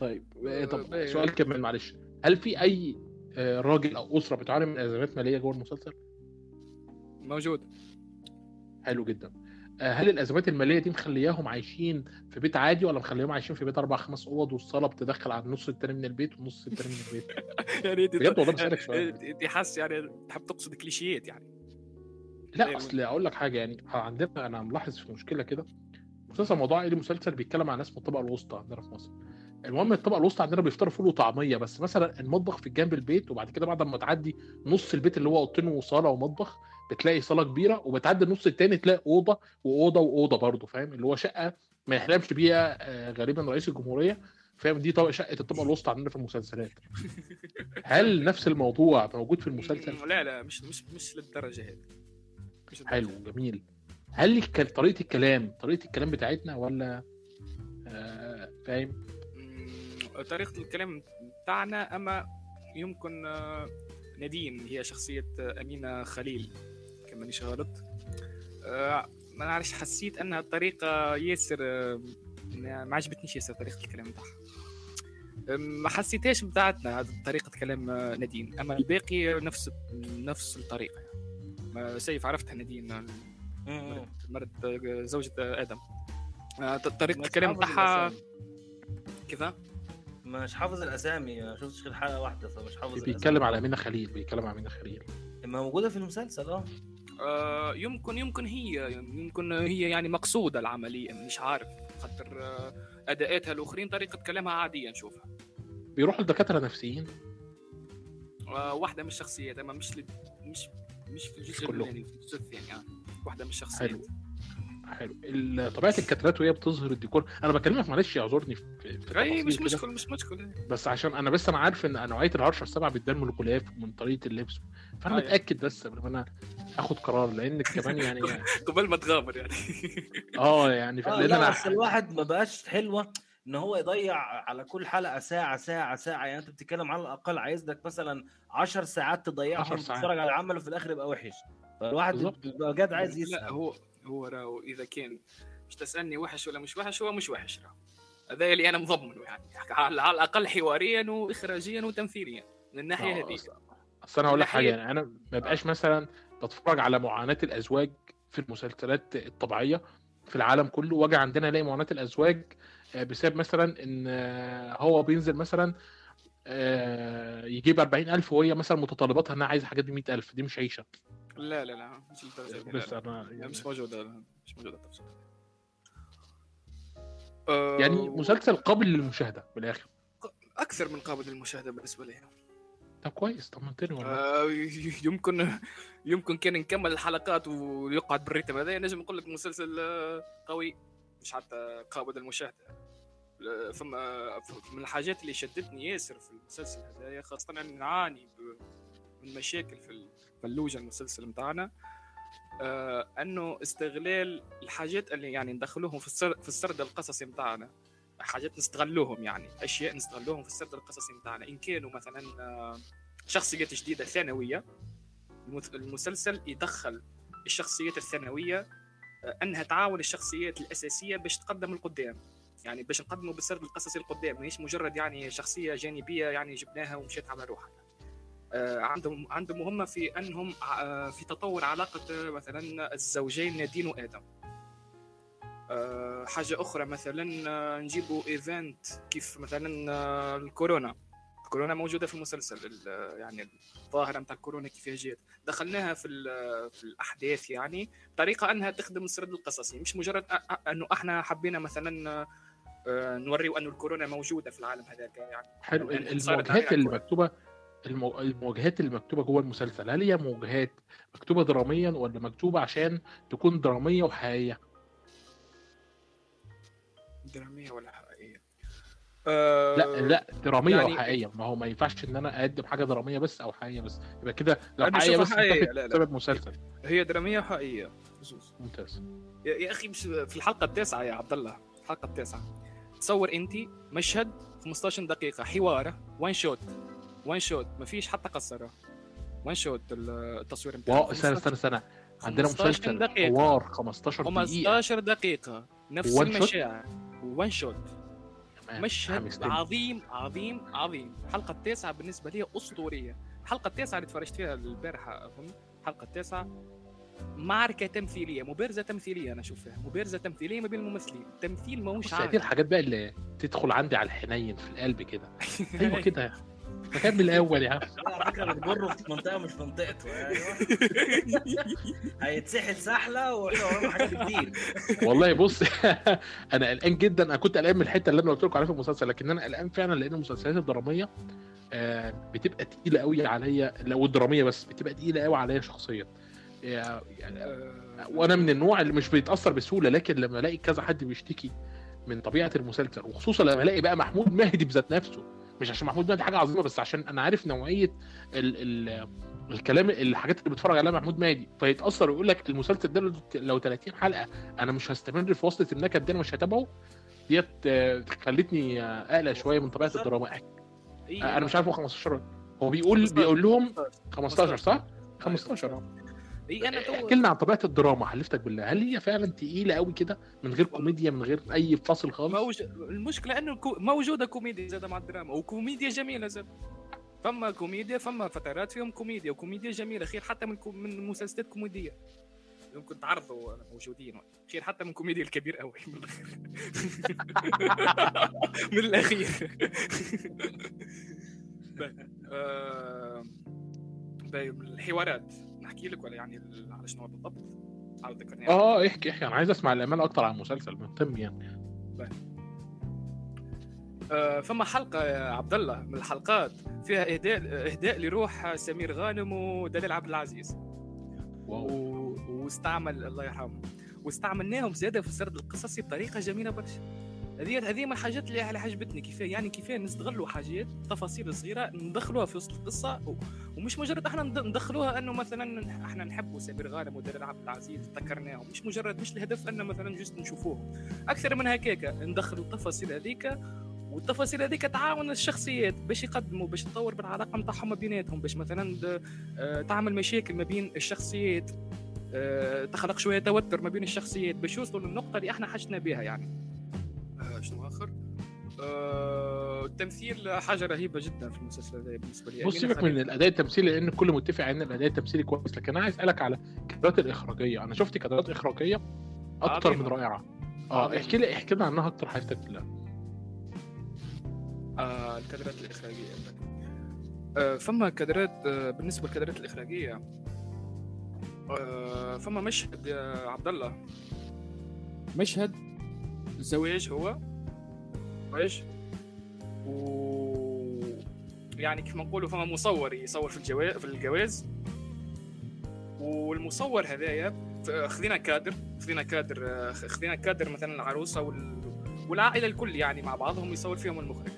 C: طيب طب. سؤال كمان معلش هل في أي آه، راجل أو أسرة بتعاني من أزمات مالية جوه المسلسل؟
A: موجود
C: حلو جدا آه، هل الازمات المالية دي مخلياهم عايشين في بيت عادي ولا مخليهم عايشين في بيت أربع خمس أوض والصالة بتدخل على النص التاني من البيت والنص التاني من البيت؟ [LAUGHS]
A: يعني انت
C: بجد والله بسألك سؤال.
A: انت حاسس يعني تحب تقصد كليشيات يعني
C: لا. أصل أقول لك حاجة يعني عندنا أنا ملاحظ في مشكلة كده مسلسل موضوع عائلي مسلسل بيتكلم عن ناس من الطبقة الوسطى عندنا في مصر المهم الطبقة الوسطى عندنا بيفطروا فول وطعمية بس مثلا المطبخ في جنب البيت وبعد كده بعد ما تعدي نص البيت اللي هو أوضتين وصالة ومطبخ بتلاقي صالة كبيرة وبتعدي النص التاني تلاقي أوضة وأوضة وأوضة برضه فاهم؟ اللي هو شقة ما يحلمش بيها آه، غالبا رئيس الجمهورية فاهم؟ دي طبق شقة الطبقة الوسطى عندنا في المسلسلات. هل نفس الموضوع موجود في المسلسل؟
A: لا لا مش مش مش للدرجة هذه.
C: حلو. جميل. هل كان طريقة الكلام طريقة الكلام بتاعتنا ولا آه فاهم؟
A: طريقة الكلام بتاعنا أما يمكن آه، نادين هي شخصية أمينة خليل. كما مانيش غلط آه، ما نعرفش حسيت أنها طريقة ياسر آه، ما عجبتنيش ياسر طريقة الكلام بتاعها. ما حسيتهاش بتاعتنا هذه طريقة كلام آه، نادين. أما الباقي نفس نفس الطريقة. يعني ما سيف عرفتها نادين. مرت زوجة آدم.
B: طريقة
A: الكلام بتاعها. كيف
B: مش حافظ الأسامي ما شفتش غير حلقه واحدة فمش حافظ
C: بيتكلم على أمينة خليل بيتكلم على أمينة خليل.
B: ما موجودة في المسلسل
A: آه. يمكن يمكن هي يمكن هي يعني مقصودة العملية مش عارف. خاطر آه، اداءاتها الأخرين طريقة كلامها عادية نشوفها.
C: بيروحوا لدكاترة نفسيين؟
A: آه، واحدة من الشخصيات أما مش لد... مش مش في الجزء. الأولاني في الجزء الثاني يعني. واحدة من الشخصيات.
C: حلو. حلو. طبيعة الكادرات وهي بتظهر الديكور. أنا بكلمك معلش اعذرني في, في أي
A: مش مشكلة مش مشكلة.
C: بس عشان أنا بس أنا عارف إن نوعية الهرشه السبعة بتبان من الغلاف ومن طريقة اللبس. فأنا
A: آه،
C: متأكد بس قبل ما أنا آخد قرار لأن كمان يعني [LAUGHS]
A: قبل ما تغامر يعني. [LAUGHS]
C: آه يعني
B: آه
C: لأن
B: لا
C: أنا
B: اصل الواحد ما بقاش حلوة إن هو يضيع على كل حلقة ساعة ساعة ساعة. يعني أنت بتتكلم على الأقل عايز لك مثلا 10 ساعات تضيعهم
C: 10 ساعات.
B: تتفرج على العمل وفي الآخر يبقى وحش. فالواحد
C: بالظبط.
B: بيبقى جد عايز
A: لا
B: يسأل.
A: هو هو راهو إذا كان مش تسألني وحش ولا مش وحش هو مش وحش راهو. هذا اللي أنا مضمنه يعني. على على الأقل حواريا واخراجيا وتمثيليا من الناحية
C: آه،
A: هذه
C: أصل أنا هقول لك
A: حاجة
C: يعني أنا ما بقاش مثلا بتفرج على معاناة الأزواج في المسلسلات الطبيعية في العالم كله وأجي عندنا ألاقي معاناة الأزواج آه، بسبب مثلا إن آه، هو بينزل مثلا آه، يجيب 40000 وهي مثلا متطلباتها إنها عايزة حاجات ب 100000 دي مش عيشة.
A: لا لا لا مش للدرجة
C: بس. أنا
A: لا،
C: يعني,
A: مش موجوده مش موجوده التفصيل
C: يعني
A: آه،
C: مسلسل قابل للمشاهدة من الآخر
A: أكثر من قابل للمشاهدة بالنسبة لي.
C: طب كويس طمنتني والله.
A: آه، [LAUGHS] يمكن يمكن كان نكمل الحلقات ويقعد بالريتم هذا. نجم نقول لك مسلسل آه، قوي مش حتى قابل للمشاهدة. فما من الحاجات اللي شدتني ياسر في المسلسل هذا خاصة اني نعاني من مشاكل في اللوجه المسلسل بتاعنا آه إنه استغلال الحاجات اللي يعني ندخلوهم في السرد في السرد القصصي بتاعنا. حاجات نستغلوهم يعني أشياء نستغلوهم في السرد القصصي بتاعنا. إن كانوا مثلا آه، شخصيات جديدة ثانوية المسلسل يدخل الشخصيات الثانوية آه، إنها تعاون الشخصيات الأساسية باش تقدم لقدام يعني باش نقدموا بالسرد القصصي لقدام ماهيش مجرد يعني شخصية جانبية يعني جبناها ومشيت على روحها. عندهم عندهم مهمه في أنهم آه، في تطور علاقة آه، مثلا الزوجين نادين وآدم. آه، حاجة أخرى مثلا آه، نجيبوا ايفنت كيف مثلا آه، الكورونا. الكورونا موجودة في المسلسل ال- يعني الظاهرة نتاع الكورونا كيف جات. دخلناها في في الأحداث يعني بطريقة أنها تخدم السرد القصصي. مش مجرد أنه إحنا حبينا مثلا آه، نوريو أنه الكورونا موجودة في العالم هذاك يعني.
C: حلو.
A: يعني
C: ال- المواجهات اللي. مكتوبه المو- المواجهات اللي مكتوبة جوه المسلسل هل هي مواجهات مكتوبة دراميا ولا مكتوبة عشان تكون درامية وحقيقية؟
A: درامية ولا حقيقية؟ آه،
C: لا لا درامية
A: يعني-
C: وحقيقية. ما هو ما ينفعش إن أنا أقدم حاجة درامية بس أو حقيقية بس. يبقى كده لو
A: حقيقية
C: بس
A: حقيقية،
C: تتاخد
A: لا، لا.
C: سبب مسلسل.
A: هي درامية وحقيقية.
C: ممتاز.
A: يا يا أخي مش في الحلقة التاسعة يا عبد الله. الحلقة التاسعة. تصور أنت مشهد 15 دقيقة. حوار one shot one shot ما فيش حتى قصة. one shot التصوير بتاعه.
C: wow استنى استنى استنى. عندنا
A: 15
C: مسلسل
A: دقيقة.
C: حوار 15 دقيقة.
A: 15 دقيقة. نفس؟ المشاعر. one
C: shot
A: مشهد. عظيم عظيم عظيم. الحلقة التاسعه بالنسبة لي أسطورية. الحلقة التاسعه اللي تفرجت فيها البارحة أظن. الحلقة التاسعه معركه تمثيلية مبارزه تمثيلية أنا أشوف فيها مبارزه تمثيلية ما بين الممثلين. التمثيل ماهوش عادي.
C: الحاجات بقى اللي تدخل عندي على الحنين في القلب كده. أيوه كده. [LAUGHS] مكان من الأول يا عم.
B: على فكرة بتجره في منطقة مش منطقته. أيوه [LAUGHS] هيتسحل سحلة وإحنا ورانا حاجات كتير.
C: والله بص [LAUGHS] أنا قلقان جدا. أنا كنت قلقان من الحتة اللي أنا قلت لكم عليها في المسلسل لكن أنا قلقان فعلا لأن المسلسلات الدرامية آه، بتبقى تقيلة قوي عليا. لو الدراميه بس بتبقى تقيلة قوي عليا شخصيا. يعني
A: آه،
C: وأنا من النوع اللي مش بيتأثر بسهولة لكن لما ألاقي كذا حد بيشتكي من طبيعة المسلسل وخصوصا لما ألاقي بقى محمود مهدي بذات نفسه. مش عشان محمود مهدي حاجة عظيمة بس عشان أنا عارف نوعية ال ال الكلام الحاجات اللي بيتفرج عليها محمود مهدي. فيتأثر ويقول لك المسلسل ده لو 30 حلقة أنا مش هستمر في وصله النكد دي أنا مش هتابعه. ديت خلتني أقلق شوية من طبيعة الدراما.
A: إيه،
C: أنا مش عارف هو 15 هو بيقول
A: 15.
C: بيقول لهم 15 صح؟ 15
A: اي أنا
C: احكي لنا عن طبيعة الدراما حلفتك بالله. هل هي فعلا تقيلة قوي كده؟ من غير كوميديا من غير أي فاصل خالص؟
A: موج... المشكلة إنه كو... موجودة كوميديا زاد مع الدراما وكوميديا جميلة زاد فما كوميديا فما فترات فيهم كوميديا وكوميديا جميلة. خير حتى من كو... من مسلسلات كوميدية. يمكن تعرضوا موجودين. خير حتى من كوميديا الكبير قوي [LAUGHS] من الأخير. [LAUGHS] من الاخير. آه، الحوارات. نحكي لك ولا يعني على شنو بالضبط؟ عاود ذكرني
C: آه احكي احكي. أنا عايز أسمع الامانه أكتر عن المسلسل مهتم يعني.
A: آه، فما حلقة يا عبد الله من الحلقات فيها إهداء إهداء لروح سمير غانم ودلال عبد العزيز.
C: واو.
A: و... واستعمل الله يرحمه واستعملناهم زيادة في السرد القصصي بطريقة جميلة برشا. هذه هذه من الحاجات اللي عجبتني. كيفاه؟ يعني كيفاه نستغلوا حاجات تفاصيل صغيرة ندخلوها في وسط القصة. ومش مجرد إحنا ند- ندخلوها إنه مثلا إحنا نحبوا سمير غانم ودلال عبد العزيز ذكرناهم مش مجرد مش الهدف ان مثلا جست نشوفوهم أكثر من هكاك ندخلوا التفاصيل هذيك والتفاصيل هذيك تعاون الشخصيات باش يقدموا باش تطور بالعلاقة نتاعهم بيناتهم باش مثلا آه، تعمل مشاكل ما بين الشخصيات آه، تخلق شوية توتر ما بين الشخصيات باش يوصلوا للنقطة اللي إحنا حاجتنا بها يعني. شنو آخر آه، التمثيل حاجة رهيبة جدا في المسلسل هذا بالنسبة لي
C: بص
A: أمينة
C: سيبك من. الأداء التمثيلي لأن الكل متفق إن الأداء التمثيلي كويس لكن أنا عايز أسألك على الكادرات الإخراجية أنا شفت كادرات إخراجية أكتر
A: عظيمة.
C: من رائعة آه
A: عظيمة.
C: احكي لي احكي لنا عنها أكتر حضرتك بالله
A: آه، الكادرات الإخراجية آه، فما كادرات آه، بالنسبة للكادرات الإخراجية آه، فما مشهد يا عبد الله مشهد زواج هو زواج و يعني كيف ما نقولوا فما مصور يصور في الجواز في الجواز. والمصور هذايا خذينا كادر خذينا كادر خذينا كادر مثلا العروسة وال... والعائلة الكل يعني مع بعضهم يصور فيهم المخرج.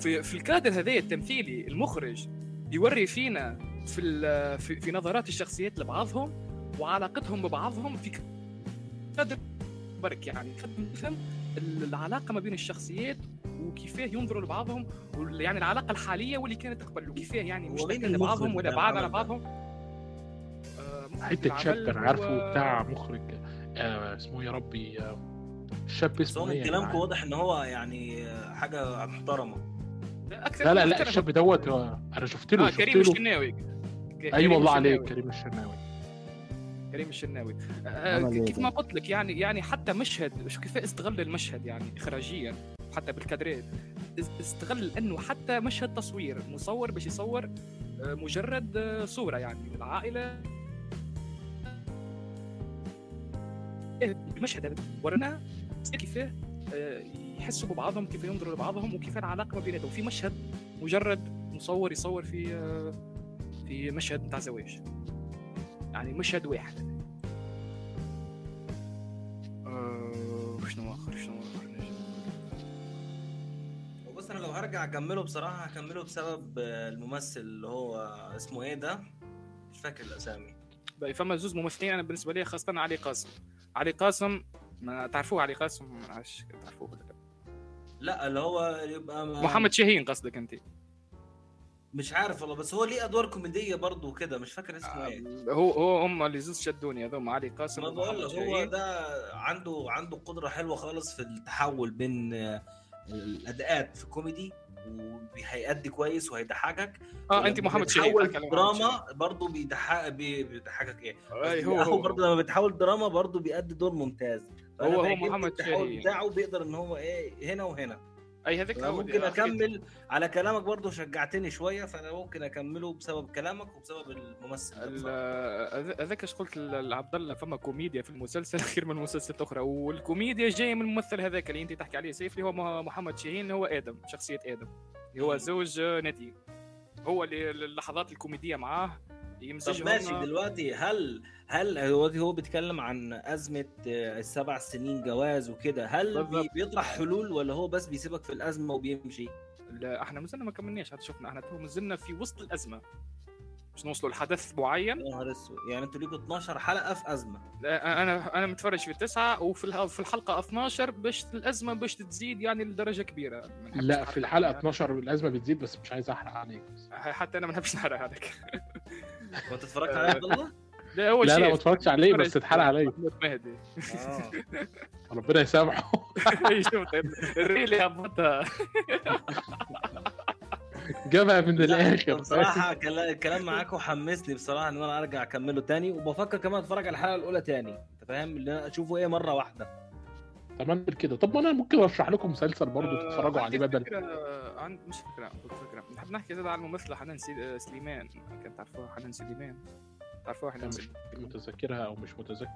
A: في, في الكادر هذايا التمثيلي المخرج يوري فينا في ال- في, في نظرات الشخصيات لبعضهم وعلاقتهم ببعضهم في كادر برك يعني. نفهم العلاقة ما بين الشخصيات وكيفاه ينظروا لبعضهم يعني العلاقة الحالية واللي كانت قبل وكيفاه يعني مش لبعضهم ولا بعاد على
B: العمل ده؟
A: بعضهم
C: حتة شاب أنا عارفه بتاع مخرج آه اسمه إيه يا ربي آه الشاب
B: بس
C: اسمه إيه
B: من
C: يا
B: كلامكم؟ واضح إن هو يعني حاجة محترمة
A: أكثر
C: لا لا لا. الشاب دوت أنا شفت له
A: آه
C: شفت
A: كريم
C: له
A: الشناوي ك-
C: اي
A: كريم
C: والله
A: الشناوي.
C: عليك كريم الشناوي
A: كريم الشناوي. آه،
D: إيه
A: كيف؟ ما قلت لك يعني يعني حتى مشهد شو كيف استغل المشهد يعني اخراجيا حتى بالكادرات اس- استغل إنه حتى مشهد تصوير مصور باش يصور آه، مجرد آه، صورة يعني العائلة. المشهد هذا ورانا كيف يحسوا ببعضهم كيف ينظروا لبعضهم وكيف العلاقة ما بيناتهم. في مشهد مجرد مصور يصور في في مشهد بتاع زواج. يعني مشهد واحد. آه، شنو آخر شنو آخر؟ نجم
B: بص أنا لو هرجع أكمله بصراحة هكمله بسبب الممثل اللي هو اسمه إيه ده؟ مش فاكر الأسامي.
A: بقى فما زوز ممثلين أنا بالنسبة لي خاصة علي قاسم. علي قاسم ما تعرفوه علي قاسم؟ ما تعرفوه ولا لا.
B: لا اللي هو يبقى ما-
A: محمد شاهين قصدك أنت.
B: مش عارف والله بس هو ليه أدوار كوميدية برضه وكده مش فاكر اسمه إيه
A: هو هو هم اللي زوز شدوني هذول علي قاسم
B: ما بقول لك هو. ده عنده عنده قدرة حلوة خالص في التحول بين آه، الأداءات في كوميدي وهيأدي كويس وهيضحكك
A: آه
B: أنت
A: محمد شاهين.
B: دراما برضه بيضحك بي- بيضحكك إيه
A: أي هو هو
B: برضه لما بيتحول دراما برضه بيأدي دور ممتاز
A: هو- هو محمد شاهين.
B: بتاعه بيقدر إن هو إيه هنا وهنا أي
A: هو
B: ممكن
A: دي-
B: أكمل. على كلامك برضه شجعتني شوية فأنا ممكن أكمله بسبب كلامك وبسبب الممثل
A: هذاك إيش قلت؟ لعبد الله فما كوميديا في المسلسل [LAUGHS] خير من مسلسلات أخرى. والكوميديا جاية من الممثل هذاك اللي أنت تحكي عليه سيف اللي هو م- محمد شاهين هو آدم شخصية آدم. اللي هو. زوج ندي هو اللي اللحظات الكوميدية معاه.
B: طب ماشي دلوقتي هل هل دلوقتي هو بيتكلم عن أزمة آه، السبع سنين جواز وكده هل بي-. بيطرح حلول ولا هو بس بيسيبك في الأزمة وبيمشي؟
A: لا إحنا مازلنا ما كملناش شفنا إحنا تو مازلنا في وسط الأزمة مش نوصلوا لحدث معين
B: يا نهار أسود يعني أنتوا ليكوا 12 حلقة في أزمة
A: لا، أنا أنا متفرج في التسعه وفي في الحلقة 12 باش الأزمة باش تزيد يعني لدرجة كبيرة ما
C: لا في الحلقة
A: يعني.
C: 12 الأزمة بتزيد بس مش عايز أحرق عليك بس.
A: حتى أنا ما نحبش نحرق [LAUGHS] هذاك
B: وانت اتفرجت عليه عبد الله؟
A: لا هو
C: لا لا ما اتفرجتش عليه بس اتحرق عليا.
A: مهدي
B: آه.
C: ربنا يسامحه. [LAUGHS]
A: شفت الريل هبطها
C: جابها من الآخر.
B: بصراحة كلا- الكلام معاكم حمسني بصراحة إن أنا أرجع أكمله تاني وبفكر كمان أتفرج على الحلقة الأولى تاني. أنت فاهم؟ اللي أنا أشوفه إيه مرة واحدة.
C: تمام كده. طب ما أنا ممكن أرشح لكم مسلسل برضه تتفرجوا عليه بدل
A: فكرة عن مش فكرة قلت فكرة. نحب نحكي زاد على الممثلة حنان سي... سليمان. كنت تعرفوها حنان سليمان. تعرفوها حنان
C: مش
A: سليمان.
C: متذكرها أو مش متذكر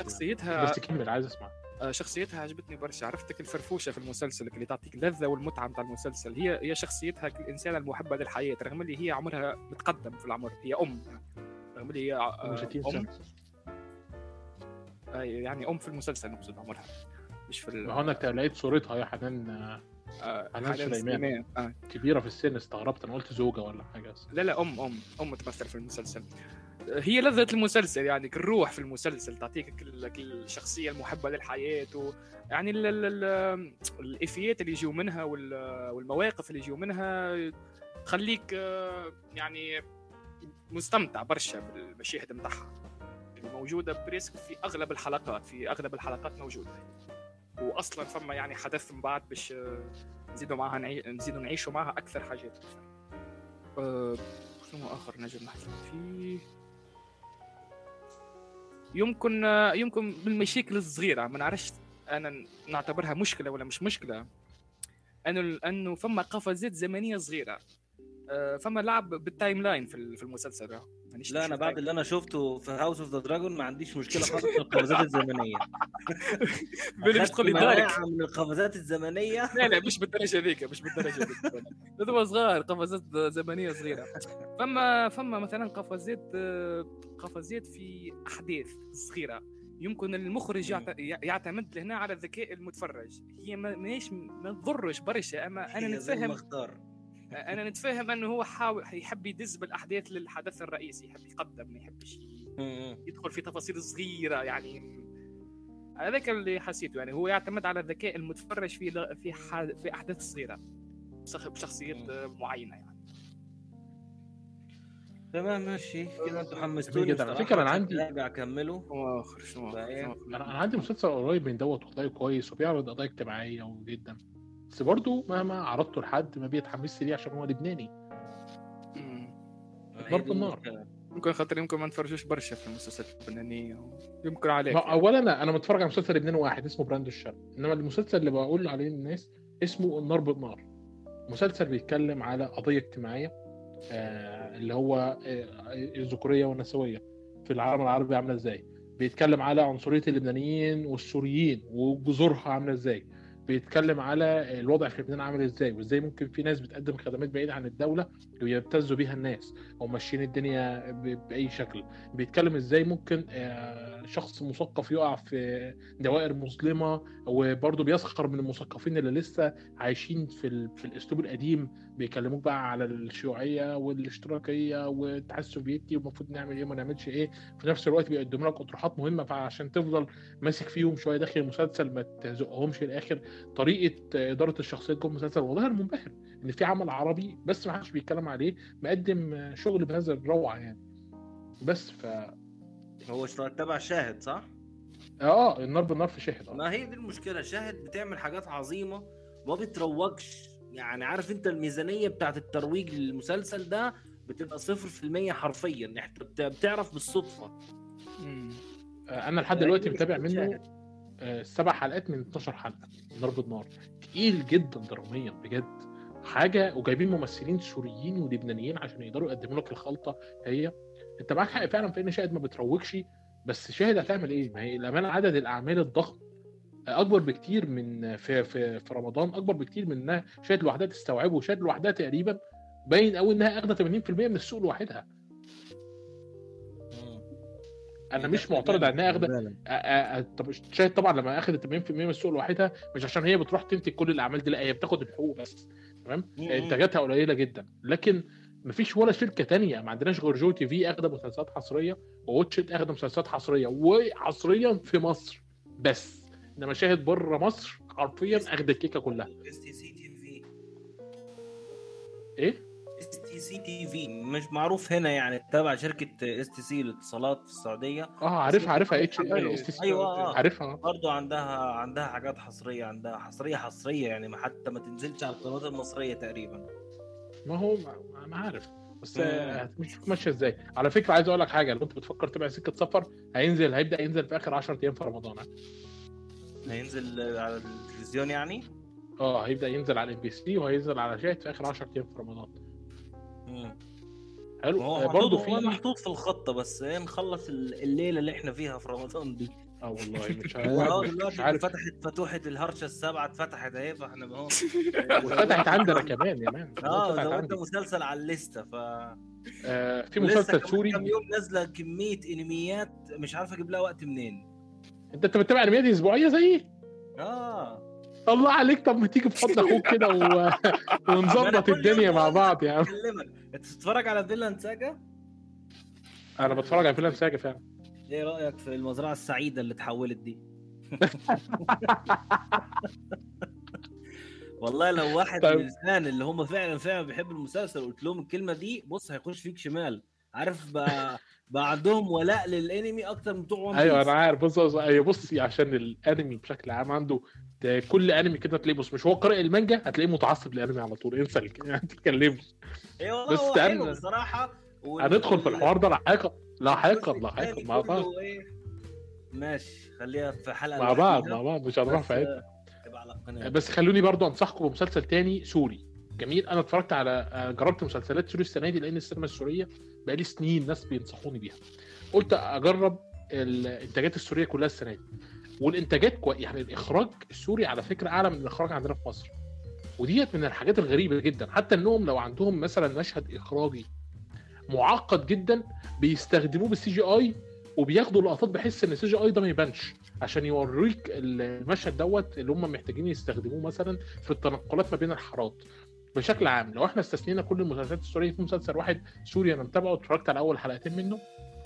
A: شخصيتها
C: بس كمل عايز أسمع.
A: آه، شخصيتها عجبتني برشا. عرفتك الفرفوشة في المسلسل اللي تعطيك اللذه والمتعة نتاع المسلسل. هي هي شخصيتها الانسانه المحبة للحياة رغم اللي هي عمرها متقدم في العمر. هي أم رغم اللي هي آه، يعني أم في المسلسل نقصد عمرها مش في
C: ما هو أنا لقيت صورتها يا حنان
A: آه،
C: حنان سليمان.
A: آه.
C: كبيرة في السن استغربت أنا قلت زوجة ولا حاجة
A: لا لا أم أم أم تمثل في المسلسل هي لذة المسلسل يعني الروح في المسلسل تعطيك الشخصية المحبة للحياة و يعني ال ال ال الإفيات اللي يجوا منها وال- والمواقف اللي يجوا منها تخليك آه، يعني مستمتع برشا بالمشاهد نتاعها اللي موجودة بريسك في أغلب الحلقات في أغلب الحلقات موجودة. وأصلا فما يعني حدث من بعد باش آه، نزيدوا معها. نزيدوا نعيشوا معها أكثر حاجات أه... شنو آخر نجم نحكي فيه؟ يمكن يمكن بالمشاكل الصغيرة ما نعرفش أنا نعتبرها مشكلة ولا مش مشكلة. أنه أنه فما قفزات زمنية صغيرة. فما لعب بال timeline في ال- في المسلسل. ده.
B: لا
A: أنا
B: بعد اللي أنا شفته في House of the Dragon ما عنديش مشكلة خالص في القفزات الزمنية. [LAUGHS]
A: بالي مش تقول
B: مناعة من القفزات الزمنية.
A: لا لا مش بالدرجة ذيك مش بالدرجة ذيك. هذا صغار قفزات زمنية صغيرة. فما فما مثلا قفزات آه، قفزات في أحداث صغيرة. يمكن المخرج يعتمد هنا على ذكاء المتفرج. هي ما ماهيش ما تضرش برشا
B: أما أنا
A: نتفهم
B: المختار.
A: أنا نتفهم إنه هو حاول يحب يدز بالأحداث للحدث الرئيسي يحب يقدم ما يحبش. يدخل في تفاصيل صغيرة يعني. هذاك اللي حسيته يعني هو يعتمد على ذكاء المتفرج في في ح- في أحداث صغيرة بشخ- بشخصيات معينة يعني.
B: تمام ماشي. كده أنتوا حمستوني.
C: على أنا
B: عشان
C: عندي-
B: ارجع اكمله؟
C: أنا أنا عندي مسلسل قريب من دوت والله كويس وبيعرض قضايا اجتماعية جدا بس برضه مهما عرضته لحد ما بيتحمس ليه عشان هو لبناني. ضرب
B: دي
C: النار.
A: ممكن خاطر يمكن ما نتفرجوش برشا في المسلسلات اللبنانيه يمكن عليك
C: ما
A: يعني.
C: اولا أنا أنا متفرج على مسلسل لبناني واحد اسمه براند الشرق إنما المسلسل اللي بقول عليه للناس اسمه النار. بالنار مسلسل بيتكلم على قضية اجتماعية آه اللي هو آه الذكورية والنسوية في العالم العربي عاملة إزاي. بيتكلم على عنصرية اللبنانيين والسوريين وجذورها عاملة إزاي. بيتكلم على الوضع في لبنان عامل إزاي وإزاي ممكن في ناس بتقدم خدمات بعيدة عن الدولة ويبتزوا بيها الناس أو ماشيين الدنيا بأي شكل. بيتكلم إزاي ممكن آه، شخص مثقف يقع في دوائر مظلمة وبرضه بيسخر من المثقفين اللي لسه عايشين في. في الأسلوب القديم. بيكلموك بقى على الشيوعية والاشتراكية والاتحاد السوفيتي والمفروض نعمل إيه وما نعملش إيه. في نفس الوقت بيقدموا لك أطروحات مهمة فعشان تفضل ماسك فيهم شوية داخل المسلسل ما تزقهمش للآخر. طريقة إدارة الشخصيات جوه المسلسل والله أنا منبهر إن في عمل عربي بس ما حدش بيتكلم عليه مقدم شغل بهذا الروعة يعني. بس ف
B: هو تبع شاهد صح؟
C: آه النار بالنار في شاهد. آه.
B: ما هي دي المشكلة. شاهد بتعمل حاجات عظيمة ما بتروجش. يعني عارف أنت الميزانية بتاعت الترويج للمسلسل ده بتبقى صفر في المية حرفيا. انت بت- بتعرف بالصدفة.
A: مم.
C: أنا لحد دلوقتي متابع منه آه، سبع حلقات من 12 حلقة نار. بالنار تقيل جدا دراميا بجد. حاجة وجايبين ممثلين سوريين ولبنانيين عشان يقدروا يقدموا لك الخلطة هي. أنت معاك حق فعلا في إن شاهد ما بتروجش بس شاهد هتعمل إيه؟ ما هي الامانه عدد الأعمال الضخم. أكبر بكتير من في في في رمضان أكبر بكتير من إنها شاهد لوحدها تستوعبه. وشاهد لوحدها تقريبا باين قوي إنها أخدة 80% من السوق لوحدها. أنا مش معترض على إنها اخده آه، طب شاهد طبعا لما اخذت 80% من السوق لوحدها مش عشان هي بتروح تنتج كل الأعمال دي لا هي بتاخد الحقوق بس تمام؟
B: مم.
C: إنتاجاتها قليلة جدا. لكن مفيش ولا شركة تانية ما عندناش غير Go TV أخدة مسلسلات حصرية و Watch It أخدة مسلسلات حصرية وحصريا في مصر بس. انما شاهد بره مصر حرفيا اخده الكيكة كلها.
B: STC TV إيه؟ TC TV مش معروف هنا يعني تبع شركة STC الاتصالات في السعودية.
C: آه عارفها عارفها اتش. STC.
B: أيوه آه.
C: عارفها.
B: برضو عندها عندها حاجات حصرية عندها حصرية حصرية يعني حتى ما تنزلش على القنوات المصرية تقريبا.
C: ما هو ما- أنا عارف. بس هتمشي ماشية إزاي. على فكرة عايز أقول لك حاجة لو أنت بتفكر تبع سكة سفر هينزل هيبدأ ينزل في آخر 10 أيام في رمضان.
B: هينزل على التلفزيون يعني؟
C: آه هيبدأ ينزل على MBC وهينزل على شاهد في آخر 10 أيام في رمضان. حلو.
B: هو
C: آه، برضه في
B: محطوط في الخطة بس إيه نخلص ال- الليلة اللي إحنا فيها في رمضان دي.
C: آه والله [LAUGHS] مش عارف. مش عارف.
B: فتحت فتوحه الهرشة السبعه اتفتحت أهي فإحنا اهو [LAUGHS]
C: وفتحت عندنا كمان يا
B: man.
C: آه
B: زودنا. مسلسل على ال list ة ف
C: آه، في مسلسل سوري.
B: كام يوم نازلة كمية أنميات مش عارف أجيب لها وقت منين.
C: انت أنت بتتابع أنميات أسبوعية زيي؟
B: آه.
C: الله عليك. طب ما تيجي في حضن أخوك كده و... [LAUGHS] ونظبط الدنيا مع بعض يا عم.
B: انت بتتفرج على فيلاند ساجا
C: أنا بتفرج على فيلم ساجا فعلا.
B: إيه رأيك في المزرعة السعيدة اللي اتحولت دي؟ [LAUGHS] والله لو واحد
C: طيب.
B: من الفان اللي هم فعلا فعلا بيحبوا المسلسل قلت لهم الكلمة دي بص هيخش فيك شمال. عارف بقى بقى عندهم ولاء للانمي أكتر من بتوع ون أيوه.
C: أنا عارف بص بص أيوه بصي عشان الانمي بشكل عام عنده ده كل انمي كده تلاقيه بص مش هو قارئ المانجا هتلاقيه متعصب للانمي على طول انسى ما [LAUGHS] تتكلمش
B: إيه والله
C: بس
B: هو. حلو بصراحة
C: هندخل في الحوار ده لاحقا لاحقا لاحقا مع بعض
B: إيه؟ ماشي خليها في حلقة
C: مع بعض. مع بعض مش هنروح في
B: حتة
C: بس خلوني برضو أنصحكم بمسلسل تاني سوري جميل. أنا اتفرجت على آه، جربت مسلسلات سوري السنة دي لأن السينما السورية بقالي سنين ناس بينصحوني بيها. قلت أجرب الإنتاجات السورية كلها السنة دي. والإنتاجات كوي... يعني الإخراج السوري على فكرة أعلى من الإخراج عندنا في مصر. وديت من الحاجات الغريبة جدا. حتى إنهم لو عندهم مثلا مشهد إخراجي معقد جدا بيستخدموه بال CGI وبياخدوا لقطات بحيث إن ال CGI ده ما يبانش. عشان يوريك المشهد دوت اللي هم محتاجين يستخدموه مثلا في التنقلات ما بين الحارات. بشكل عام لو إحنا استثنينا كل المسلسلات السورية في مسلسل واحد سوري أنا متابعه اتفرجت على أول حلقتين منه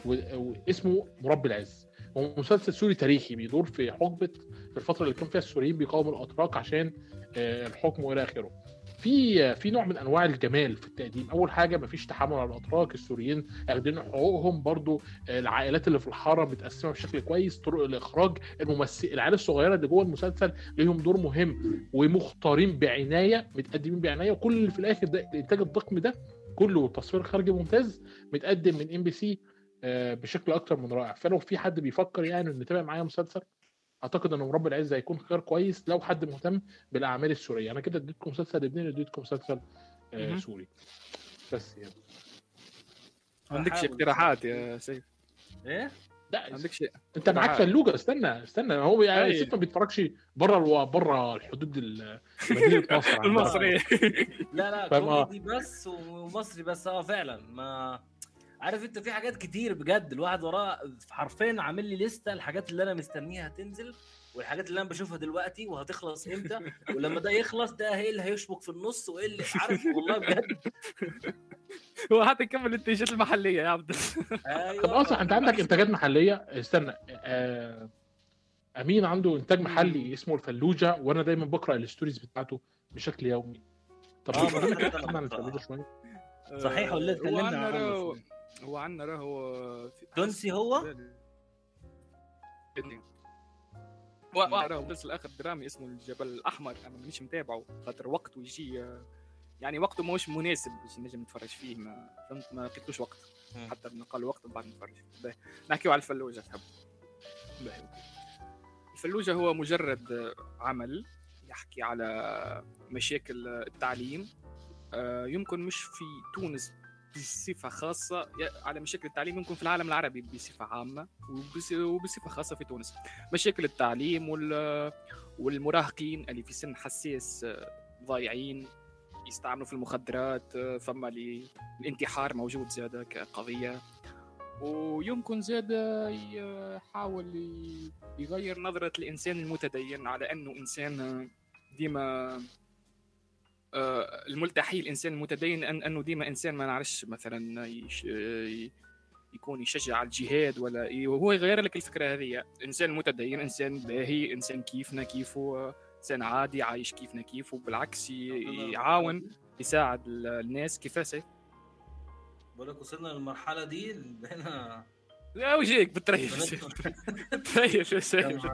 C: واسمه مربى العز. هو مسلسل سوري تاريخي بيدور في حقبة في الفترة اللي كان فيها السوريين بيقاوموا الأتراك عشان آه، الحكم وإلى آخره. في في نوع من أنواع الجمال في التقديم. أول حاجة مفيش تحامل على الأتراك السوريين أخدين حقوقهم برضو العائلات اللي في الحارة متقسمة بشكل كويس طرق الإخراج الممثل العيال الصغيرة اللي جوه المسلسل ليهم دور مهم ومختارين بعناية متقدمين بعناية وكل اللي في الآخر ده الإنتاج الضخم ده كله تصوير خارجي ممتاز متقدم من MBC بشكل أكتر من رائع. فلو في حد بيفكر يعني إنه يتابع معايا مسلسل أعتقد ان مربى العز هيكون خيار كويس لو حد مهتم بالأعمال السورية أنا كده اديتكم مسلسل لبناني اديتكم مسلسل آه. سوري بس يعني
A: ما عندكش. اقتراحات يا سيف
B: إيه
C: لا
A: ما عندكش شيء
C: انت معاك. فلوجة استنى استنى هو يعني
A: أي.
C: الست ما بيتفرجش بره ألو... بره الحدود ال- مدينة [LAUGHS] مصر.
A: المصري
B: لا لا؟
C: آه.
B: كوميدي بس ومصري بس آه فعلا ما عارف انت في حاجات كتير بجد الواحد وراه حرفيا عامل لي لسته الحاجات اللي أنا مستنيها تنزل والحاجات اللي أنا بشوفها دلوقتي وهتخلص إمتى [LAUGHS] ولما ده يخلص ده إيه اللي هيشبك في النص وإيه اللي عارف والله بجد. [LAUGHS]
A: هو حتى كمل الانتاجات المحلية يا عبد.
B: أيوه.
C: طب أصلا أنت عندك إنتاجات محلية؟ استنى آه... أمين عنده إنتاج محلي اسمه الفلوجة وأنا دايما بقرأ ال stories بتاعته بشكل يومي. طب
B: آه،
C: عن. الفلوجة شوية؟
B: صحيح ولا
A: هو
B: اتكلمنا عنه.
A: هو عنا راهو
B: تونسي هو؟
A: راهو مسلسل اخر درامي اسمه الجبل الأحمر أنا مانيش متابعه خاطر وقته يجي يعني وقته ماهوش مناسب باش نجم نتفرج فيه ما فهمت ما لقيتلوش وقت. حتى نقال وقت بعد نتفرج. نحكيو على الفلوجة تحب. الفلوجة هو مجرد عمل يحكي على مشاكل التعليم آه، يمكن مش في تونس بصفة خاصة ي- على مشاكل التعليم يمكن في العالم العربي بصفة عامة وبس- وبصفة خاصة في تونس. مشاكل التعليم وال والمراهقين اللي في سن حساس آه، ضايعين يستعملوا في المخدرات آه، فما الانتحار موجود زادة كقضية ويمكن زاد يحاول ي- يغير نظرة الإنسان المتدين على أنه إنسان آه، ديما آه، الملتحي الإنسان المتدين أن انه ديما إنسان ما نعرفش مثلا يش... ي- يكون يشجع على الجهاد ولا ي- وهو يغير لك الفكرة هذه. إنسان متدين إنسان باهي إنسان كيفنا كيفه آه، إنسان عادي عايش كيفنا كيفه بالعكس يعاون يساعد ال- الناس. كيفاش
B: بقول لك وصلنا للمرحلة دي اللي هنا
A: لا وجهك بتريف بتريف يا سيف.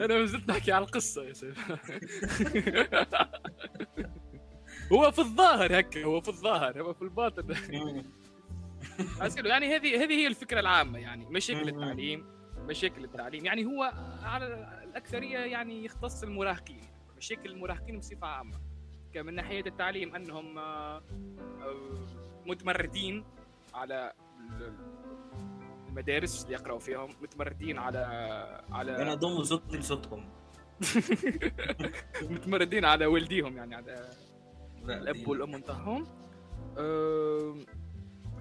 A: أنا ما زلت نحكي على القصة يا سيف. [LAUGHS] هو في الظاهر هكا هو في الظاهر هو في الباطن. [LAUGHS] يعني هذه هذه هي الفكرة العامة يعني مشاكل. التعليم مشاكل التعليم. يعني هو على الأكثرية يعني يختص المراهقين. مشاكل المراهقين بصفة عامة. كمن ناحية التعليم أنهم آه، آه، متمردين على المدارس اللي يقرأوا فيهم متمردين على
B: أنا
A: على
B: أضم صوتي لصوتهم [LAUGHS]
A: متمردين على والديهم يعني على
B: لا، الأب
A: والأم نتاعهم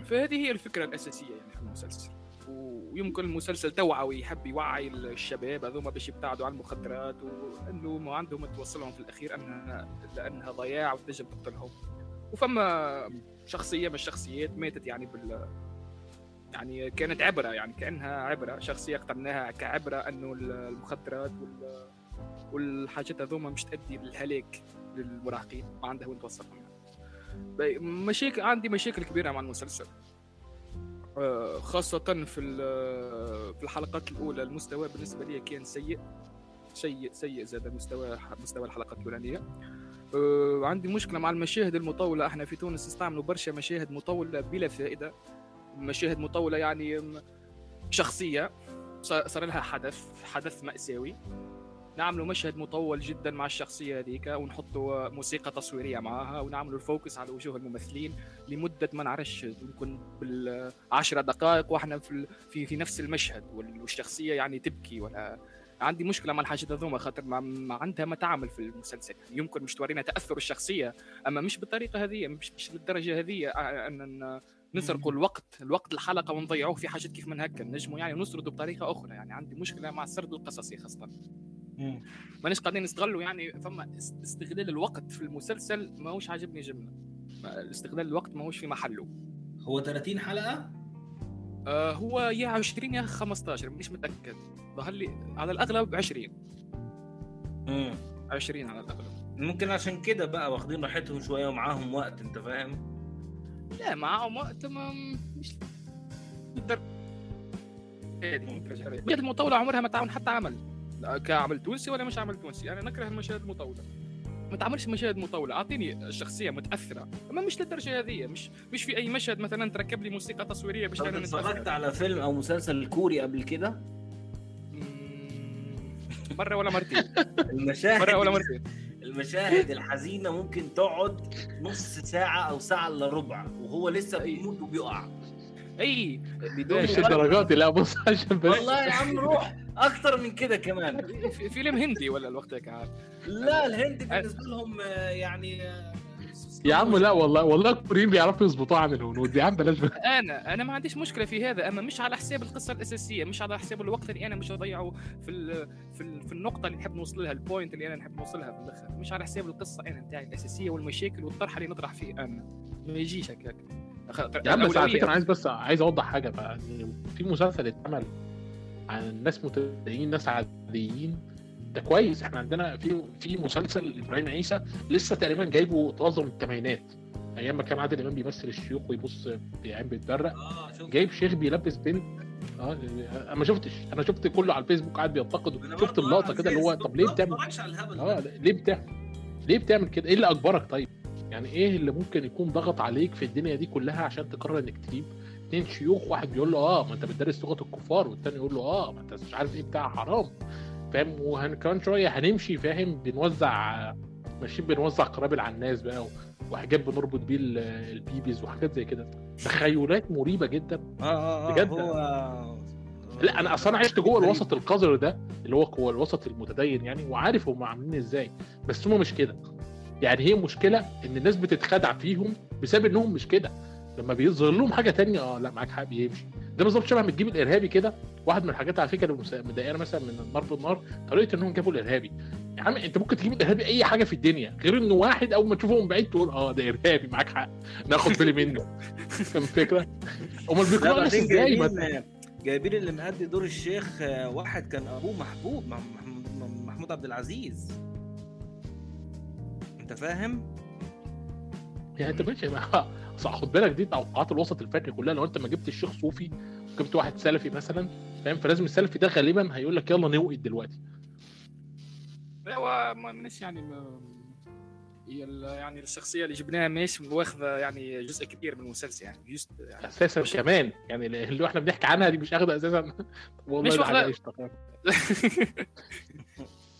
A: فهذه هي الفكرة الأساسية يعني في المسلسل. ويمكن المسلسل توعوي يحب يوعي الشباب هذوما باش يبتعدوا عن المخدرات وأنه ما عندهم توصلهم في الأخير انها لأنها ضياع وتنجم تقتلهم. وفما شخصية من الشخصيات ماتت يعني بال يعني كانت عبرة يعني كأنها عبرة شخصية اخترناها كعبرة إنه المخدرات وال والحاجات هذوما مش تؤدي للهلاك للمراهقين ما عندها وين توصلهم يعني. مشاكل عندي مشاكل كبيرة مع المسلسل. آه، خاصة في في الحلقات الأولى المستوى بالنسبة لي كان سيء. سيء سيء زاد مستوى مستوى الحلقات الأولانية. آه، عندي مشكلة مع المشاهد المطولة. إحنا في تونس نستعملوا برشا مشاهد مطولة بلا فائدة. مشاهد مطولة يعني شخصية. صار لها حدث حدث مأساوي. نعملوا مشهد مطول جدا مع الشخصية هذيك ونحطوا موسيقى تصويرية معاها ونعملوا الفوكس على وجوه الممثلين لمدة ما نعرفش يمكن بالعشرة دقائق وإحنا في في في نفس المشهد وال- والشخصية يعني تبكي ولا عندي مشكلة مع الحاجات هذوما خاطر ما, عندها ما تعمل في المسلسل. يعني يمكن مش تورينا تأثر الشخصية أما مش بالطريقة هذه مش مش للدرجة هذه أن نسرقوا الوقت الوقت الحلقة ونضيعوه في حاجات كيف من هكا نجموا يعني نسرده بطريقة أخرى يعني عندي مشكلة مع السرد القصصي خاصة
B: مم.
A: مانيش قاعدين نستغلوا يعني فما است- استغلال الوقت في المسلسل ماهوش عاجبني جملة. استغلال الوقت ماهوش في محله.
B: هو 30 حلقة؟
A: آه هو يا 20 يا 15 مانيش متأكد. ظهر لي على الأغلب 20
B: امم
A: 20 على الأغلب.
B: ممكن عشان كده بقى واخدين راحتهم شوية ومعاهم وقت انت فاهم؟
A: لا معاهم وقت ما مش. المشاهد المطولة عمرها ما تعاون حتى عمل. لا كعمل تونسي ولا مش عمل تونسي. أنا نكره المشاهد المطولة ما تعملش مشاهد مطولة أعطيني الشخصية متأثرة. أما مش للدرجة هذه. مش مش في أي مشهد مثلا تركب لي موسيقى تصويرية باش أنا
B: اتفرجت على فيلم أو مسلسل كوري قبل كده؟
A: مرة ولا مرتين. [LAUGHS]
B: المشاهد.
A: مرة ولا مرتين.
B: المشاهد الحزينة ممكن تقعد نص ساعة أو ساعة إلا ربع وهو لسه بيموت وبيقع.
A: أي.
B: بدون
C: مش. الدرجات دي لا بص عشان بس.
B: والله يا عم روح. أكتر من كده كمان.
A: في- فيلم هندي ولا الوقت هيك عاد
B: لا الهند بالنسبة لهم آه، يعني آه،
C: يا عم لا والله والله الكوريين بيعرفوا يظبطوها عن الهنود. يا عم بلاش
A: أنا أنا ما عنديش مشكلة في هذا أما مش على حساب القصة الأساسية مش على حساب الوقت اللي أنا مش هضيعه في ال في, ال في النقطة اللي نحب نوصل لها البوينت اللي أنا نحب نوصلها في الآخر. مش على حساب القصة أنا نتاعي الأساسية والمشاكل والطرح اللي نطرح فيه أنا. ما يجيش هكاك.
C: يا عم بس على فكرة أنا عايز بس عايز أوضح حاجة بقى. في مسلسل اتعمل عن ناس متدينين ناس عاديين ده كويس. إحنا عندنا في في مسلسل إبراهيم عيسى لسه تقريبا جايبه طازة من الثمانينات. أيام ما كان عادل إمام بيمثل الشيوخ ويبص عين بيتبرق
B: شوف
C: جايب شيخ بيلبس بنت. آه أنا ما شفتش. أنا شفت كله على الفيسبوك قاعد بينتقد شفت
B: اللقطة
C: كده اللي هو طب ليه بتعمل
B: آه
C: ليه بتعمل؟ ليه بتعمل كده؟ إيه اللي أجبرك طيب؟ يعني إيه اللي ممكن يكون ضغط عليك في الدنيا دي كلها عشان تقرر إنك تجيب اتنين شيوخ؟ واحد بيقول له آه ما أنت بتدرس لغة الكفار والتاني يقول له آه ما أنت مش عارف إيه بتاع حرام. فاهم؟ وكمان شوية هنمشي فاهم؟ بنوزع ماشيين بنوزع قنابل على الناس بقى وحاجات بنربط بيه ال- البيبيز وحاجات زي كده. تخيلات مريبة جدا.
B: آه آه
C: بجد؟
B: هو
C: لا أنا أصلا عشت جوه الوسط القذر ده اللي هو هو الوسط المتدين يعني وعارف هم عاملين إزاي. بس هم مش كده. يعني هي مشكلة إن الناس بتتخدع فيهم بسبب إنهم مش كده. لما بيظهر لهم حاجة تانية آه لا معاك حق بيمشي. ده بالظبط شبه ما تجيب الإرهابي كده واحد من الحاجات على فكرة اللي مضايقانا مثلا من النار بالنار طريقه انهم جابوا الإرهابي. يا عم أنت ممكن تجيب الإرهابي أي حاجة في الدنيا غير انه واحد أول ما تشوفه من بعيد تقول آه ده إرهابي معاك حق. ناخد بالي [LAUGHS] منه. فاهم الفكرة؟
B: أمال
C: بيقنعوا الناس إزاي؟
B: جايبين اللي مأدي دور الشيخ آه، واحد كان أبوه محبوب مع محمود محمود عبد العزيز. أنت فاهم؟
C: يعني أنت ماشي اصل خد بالك دي توقعات الوسط الفني كلها لو انت ما جبت الشيخ صوفي وجبت واحد سلفي مثلا فاهم؟ فلازم السلفي ده غالبا هيقول لك يلا نوقد دلوقتي.
A: لا هو مش يعني ما يعني الشخصية اللي جبناها مش واخذه يعني جزء كبير من المسلسل يعني جزء يعني
C: أساسا
A: مش-
C: كمان يعني اللي إحنا بنحكي عنها دي مش اخده أساسا. والله
A: مش
C: ده حاجة
A: واخدة-
C: قشطة، فاهم؟ [LAUGHS]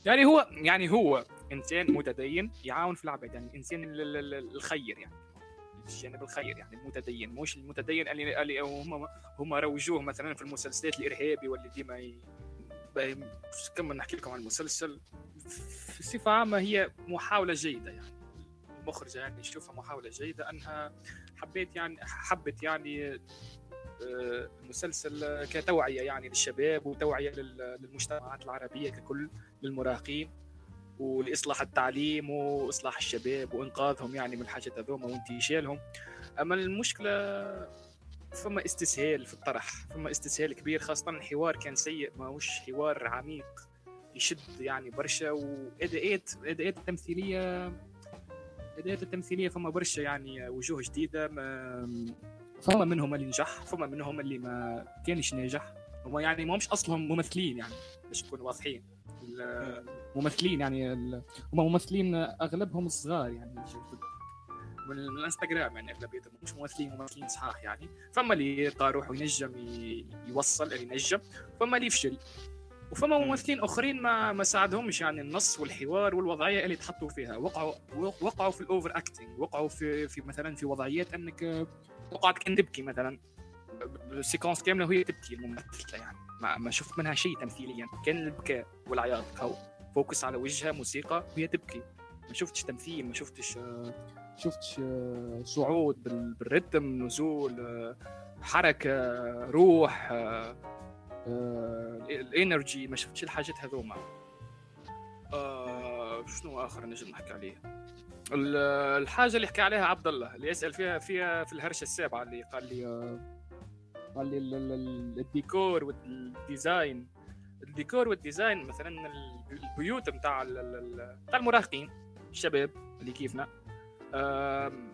A: يعني هو يعني هو إنسان متدين يعاون في العباد يعني إنسان ال- ال- ال- الخير يعني. الجانب الخير يعني المتدين مش المتدين اللي, اللي هم هم روجوه مثلا في المسلسلات الإرهابي واللي ديما ي... كما نحكي لكم عن المسلسل في صفة عامة هي محاولة جيدة يعني. المخرجة يعني يشوفها محاولة جيدة أنها حبيت يعني حبت يعني آه، المسلسل كتوعية يعني للشباب وتوعية لل- للمجتمعات العربية ككل للمراهقين. ولإصلاح التعليم وإصلاح الشباب وإنقاذهم يعني من الحاجات هذوما وانتشالهم أما المشكلة فما استسهال في الطرح فما استسهال كبير خاصة الحوار كان سيء ماهوش حوار عميق يشد يعني برشا وأداءات أداءات التمثيليه الاداءات التمثيليه فما برشا يعني وجوه جديدة ما فما منهم اللي نجح فما منهم اللي ما كانش ناجح هما يعني ما همش أصلهم ممثلين يعني باش نكونوا واضحين. الممثلين يعني هما ممثلين أغلبهم صغار يعني من الانستغرام يعني أغلبيتهم مش ممثلين ممثلين صحاح يعني. فما اللي لقى روحه ينجم يوصل اللي ينجم فما اللي يفشل وفما ممثلين آخرين ما ما ساعدهمش يعني النص والحوار والوضعية اللي تحطوا فيها. وقعوا وقعوا في الأوفر اكتنج وقعوا في في مثلا في وضعيات أنك وقعت كان تبكي مثلا ال séquence كاملة وهي تبكي الممثلة يعني. ما, ما شفت منها شيء تمثيليا. كان البكاء والعياط هو focus على وجهها موسيقى وهي تبكي. ما شفتش تمثيل ما شفتش آه، شفتش آه، صعود بال- بالرتم نزول آه، حركة روح ال energy ما شفتش الحاجات هذوما. شنو آخر نجم نحكي عليه؟ ال- الحاجة اللي حكى عليها عبد الله اللي يسأل فيها فيها في الهرشة السابعة اللي قال لي قال لي ال- ال- ال- الديكور وال design. الديكور وال design مثلا ال- البيوت نتاع نتاع المراهقين الشباب اللي كيفنا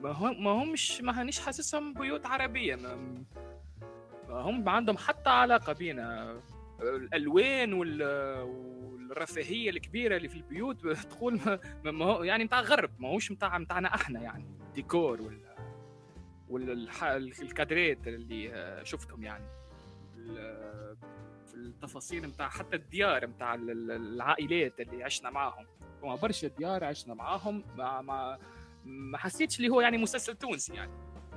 A: ما هم ما همش ما هنيش حاسسهم بيوت عربية. ما هم عندهم حتى علاقة بينا. الألوان وال والرفاهية الكبيرة اللي في البيوت [LAUGHS] تقول ما هو يعني نتاع غرب ما هوش نتاع نتاعنا إحنا يعني. الديكور وال والكادرات اللي آه، شفتهم يعني. في التفاصيل نتاع حتى الديار نتاع العائلات اللي عشنا معاهم. هما برشا ديار عشنا معاهم ما ما ما حسيتش اللي هو يعني مسلسل تونسي يعني.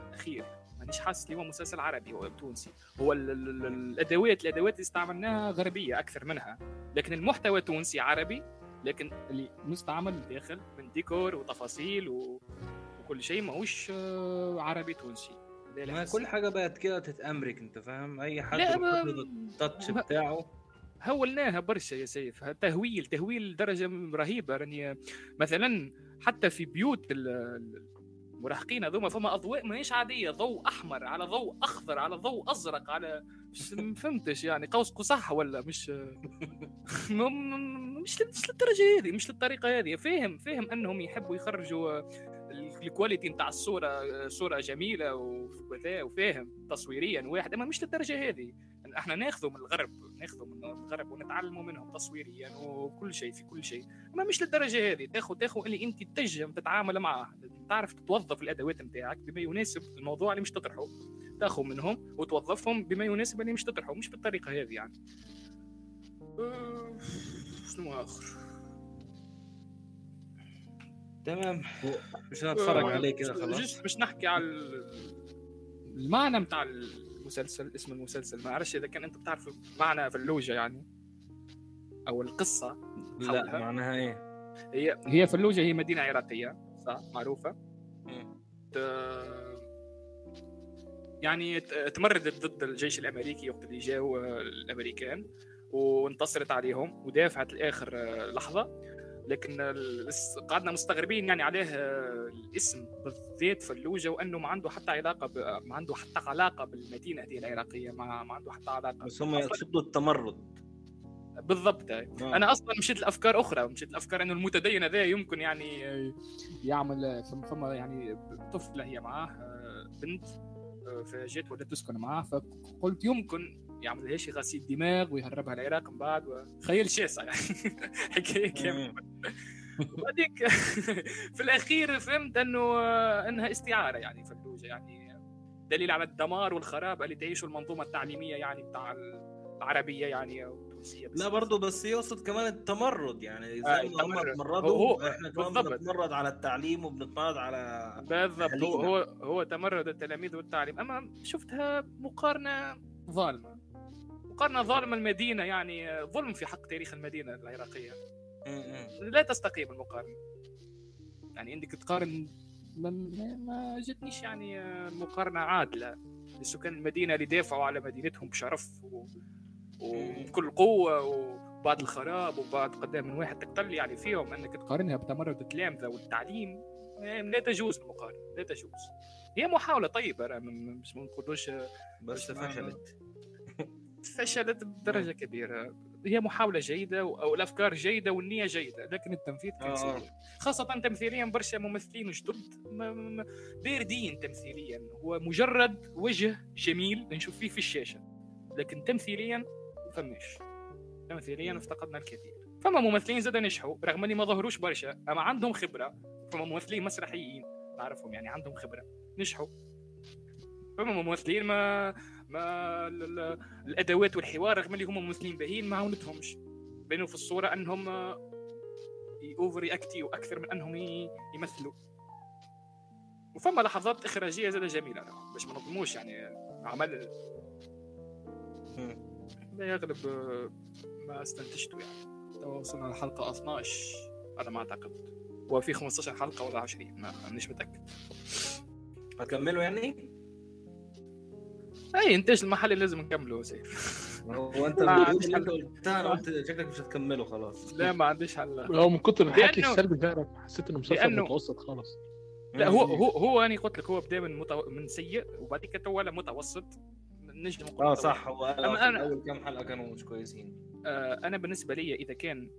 A: الاخير مانيش حاسس اللي هو مسلسل عربي هو تونسي. هو ال ال ال الأدوات الأدوات اللي استعملناها غربية أكثر منها. لكن المحتوى تونسي عربي لكن اللي مستعمل داخل من ديكور وتفاصيل و... وكل شيء ماهوش آه، عربي تونسي.
B: ما. كل حاجة بقت كده تتأمرك أنت فاهم؟ أي حد التاتش بتاعه.
A: هولناها برشا يا سيف. تهويل تهويل لدرجه رهيبة. راني مثلا حتى في بيوت ال- ال- المراهقين هذوما فما أضواء ماهيش عادية. ضوء أحمر على ضوء أخضر على ضوء أزرق على مش ما فهمتش يعني. قوس قزح ولا مش [LAUGHS] مش لل- مش للدرجة هذه مش للطريقة هذه. فاهم فاهم أنهم يحبوا يخرجوا الكواليتي نتاع الصورة صورة جميلة وفاهم تصويريا واحد. أما مش للدرجة هذه. إحنا ناخذوا من الغرب ناخذوا من الغرب ونتعلموا منهم تصويريا وكل شيء في كل شيء. أما مش للدرجة هذه. تاخذ تاخذ اللي أنت تنجم تتعامل معاه تعرف تتوظف الأدوات نتاعك بما يناسب الموضوع اللي مش تطرحه. تاخذ منهم وتوظفهم بما يناسب اللي مش تطرحه. مش بالطريقة هذه يعني. أه، شنو آخر؟
B: تمام. مش هنتفرج عليه كده خلاص.
A: جست باش نحكي على ال- المعنى بتاع المسلسل اسم المسلسل. ما أعرفش إذا كان أنت بتعرف معنى فلوجة يعني أو القصة
B: لا. معناها إيه؟
A: هي هي فلوجة هي مدينة عراقية صح؟
B: معروفة.
A: ت- يعني تمردت ضد الجيش الأمريكي وقت اللي جاوا الأمريكان وانتصرت عليهم ودافعت لآخر آه، لحظة. لكن قعدنا مستغربين يعني عليه آه، الاسم بالذات فلوجه وأنه ما عنده حتى علاقة ب... ما عنده حتى علاقة بالمدينة هذه العراقية ما, ما عنده حتى علاقة
B: بس هم يقصدوا التمرد
A: بالضبط هاي.
B: آه.
A: أنا أصلا مشيت لأفكار أخرى مشيت لأفكار إنه المتدين ذا يمكن يعني يعمل فما يعني طفلة هي معاه آه، بنت آه، فجات ولا تسكن معاه فقلت يمكن يعمل لها شي غسيل دماغ ويهربها العراق من بعد خيال شاسع يعني [LAUGHS] حكاية
B: كاملة.
A: وبعديك [LAUGHS] في الأخير فهمت أنه إنها استعارة يعني فلوجة يعني دليل على الدمار والخراب اللي تعيشه المنظومة التعليمية يعني بتاع العربية يعني التونسية
B: لا برضه بس يقصد كمان التمرد يعني زي
A: آه،
B: ما هم
A: هو-
B: إحنا كمان. بنتمرد على التعليم وبنتمرد على
A: بالضبط هو. هو تمرد التلاميذ والتعليم أما شفتها مقارنة ظالمة مقارنة ظالمة المدينة يعني ظلم في حق تاريخ المدينة
B: العراقية.
A: لا تستقيم المقارنة. يعني عندك تقارن ما, ما- جتنيش يعني مقارنة عادلة لسكان المدينة اللي دافعوا على مدينتهم بشرف و... وبكل قوة وبعد الخراب وبعد قدام من واحد تقتل يعني فيهم إنك تقارنها بتمرد التلامذه والتعليم. لا تجوز المقارنة لا تجوز. هي محاولة طيبة مش ما نقولوش
B: بس
A: بس
B: فشلت. [LAUGHS]
A: فشلت بدرجة كبيرة. هي محاولة جيدة و- أو الأفكار جيدة والنية جيدة لكن التنفيذ كان
B: آه.
A: سيء خاصة تمثيليا برشا ممثلين جدد باردين تمثيليا. هو مجرد وجه جميل نشوف فيه في الشاشة لكن تمثيليا فماش. تمثيليا افتقدنا الكثير. فما ممثلين زاد نجحوا رغم إني ما ظهروش برشا أما عندهم خبرة فما ممثلين مسرحيين نعرفهم يعني عندهم خبرة نجحوا. فما ممثلين ما ما ال- ال- الأدوات والحوار رغم اللي هم ممثلين باهين ما عاونتهمش. بينوا في الصورة أنهم over reactive أكثر من أنهم يمثلوا. وفما لحظات إخراجية زاد جميلة باش ما نظلموش يعني عمل.
B: مم.
A: لا يغلب آه، ما استنتجته يعني. وصلنا للحلقه 12 على ما أعتقد. وفي 15 حلقة ولا 20 ما مانيش متأكد.
B: هتكملوا يعني؟
A: اي انتاج المحلي لازم نكمله سيف؟
B: هو
A: أنت
B: اللي. قلتها أنا قلت شكلك مش هتكمله خلاص.
A: لا ما عنديش حل.
C: هو من كتر الحكي
A: لأنه-
C: السلبي ده حسيت إنه مسلسل
A: لأنه-
C: متوسط خالص.
A: لا هو هو هو أنا قلت لك هو بدا من متو... من سيء وبعد كده ولا متوسط. نجم آه.
B: صح هو
A: أنا-
B: اول كام حلقة كانوا مش كويسين؟
A: آه أنا بالنسبة لي إذا كان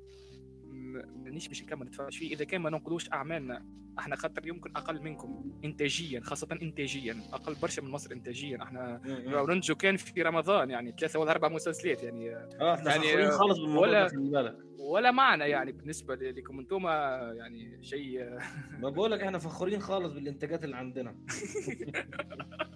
A: مانيش باش نكمل نتفرج فيه. إذا كان ما ننقذوش أعمالنا إحنا خاطر يمكن أقل منكم انتاجيا خاصة انتاجيا أقل برشا من مصر انتاجيا. إحنا ننتجوا كان في رمضان يعني ثلاثة ولا أربع مسلسلات يعني
B: آه إحنا
A: يعني
B: خالص بالموضوع
A: ولا- ولا معنى يعني بالنسبة لكم أنتم يعني شيء
B: ما بقول لك إحنا فخورين خالص بالإنتاجات اللي عندنا. [LAUGHS]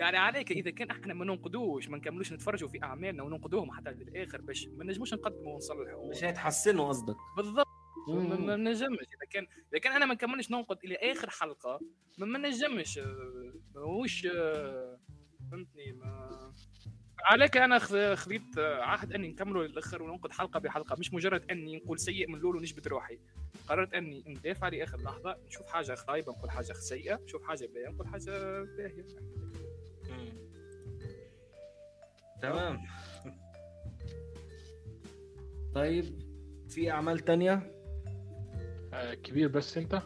A: يعني عليك إذا كان إحنا ما ننقدوش ما نكملوش نتفرجوا في أعمالنا وننقدوهم حتى للآخر باش ما نجموش نقدموا ونصلحوا.
B: مش هيتحسنوا قصدك.
A: بالضبط. ما نجمش. إذا كان إذا كان أنا ما نكملش ننقد إلى آخر حلقة ما, نجمش آه، ماهوش آه، فهمتني؟ ما عليك أنا خذيت عهد أني نكمله للآخر وننقد حلقة بحلقة مش مجرد أني نقول سيء من الأول ونجبد روحي. قررت أني ندافع لآخر لحظة نشوف حاجة خايبه نقول حاجة سيئة نشوف حاجة باهية نقول حاجة باهية.
B: تمام. [LAUGHS] طيب في أعمال تانية؟
C: آه، كبير بس انت؟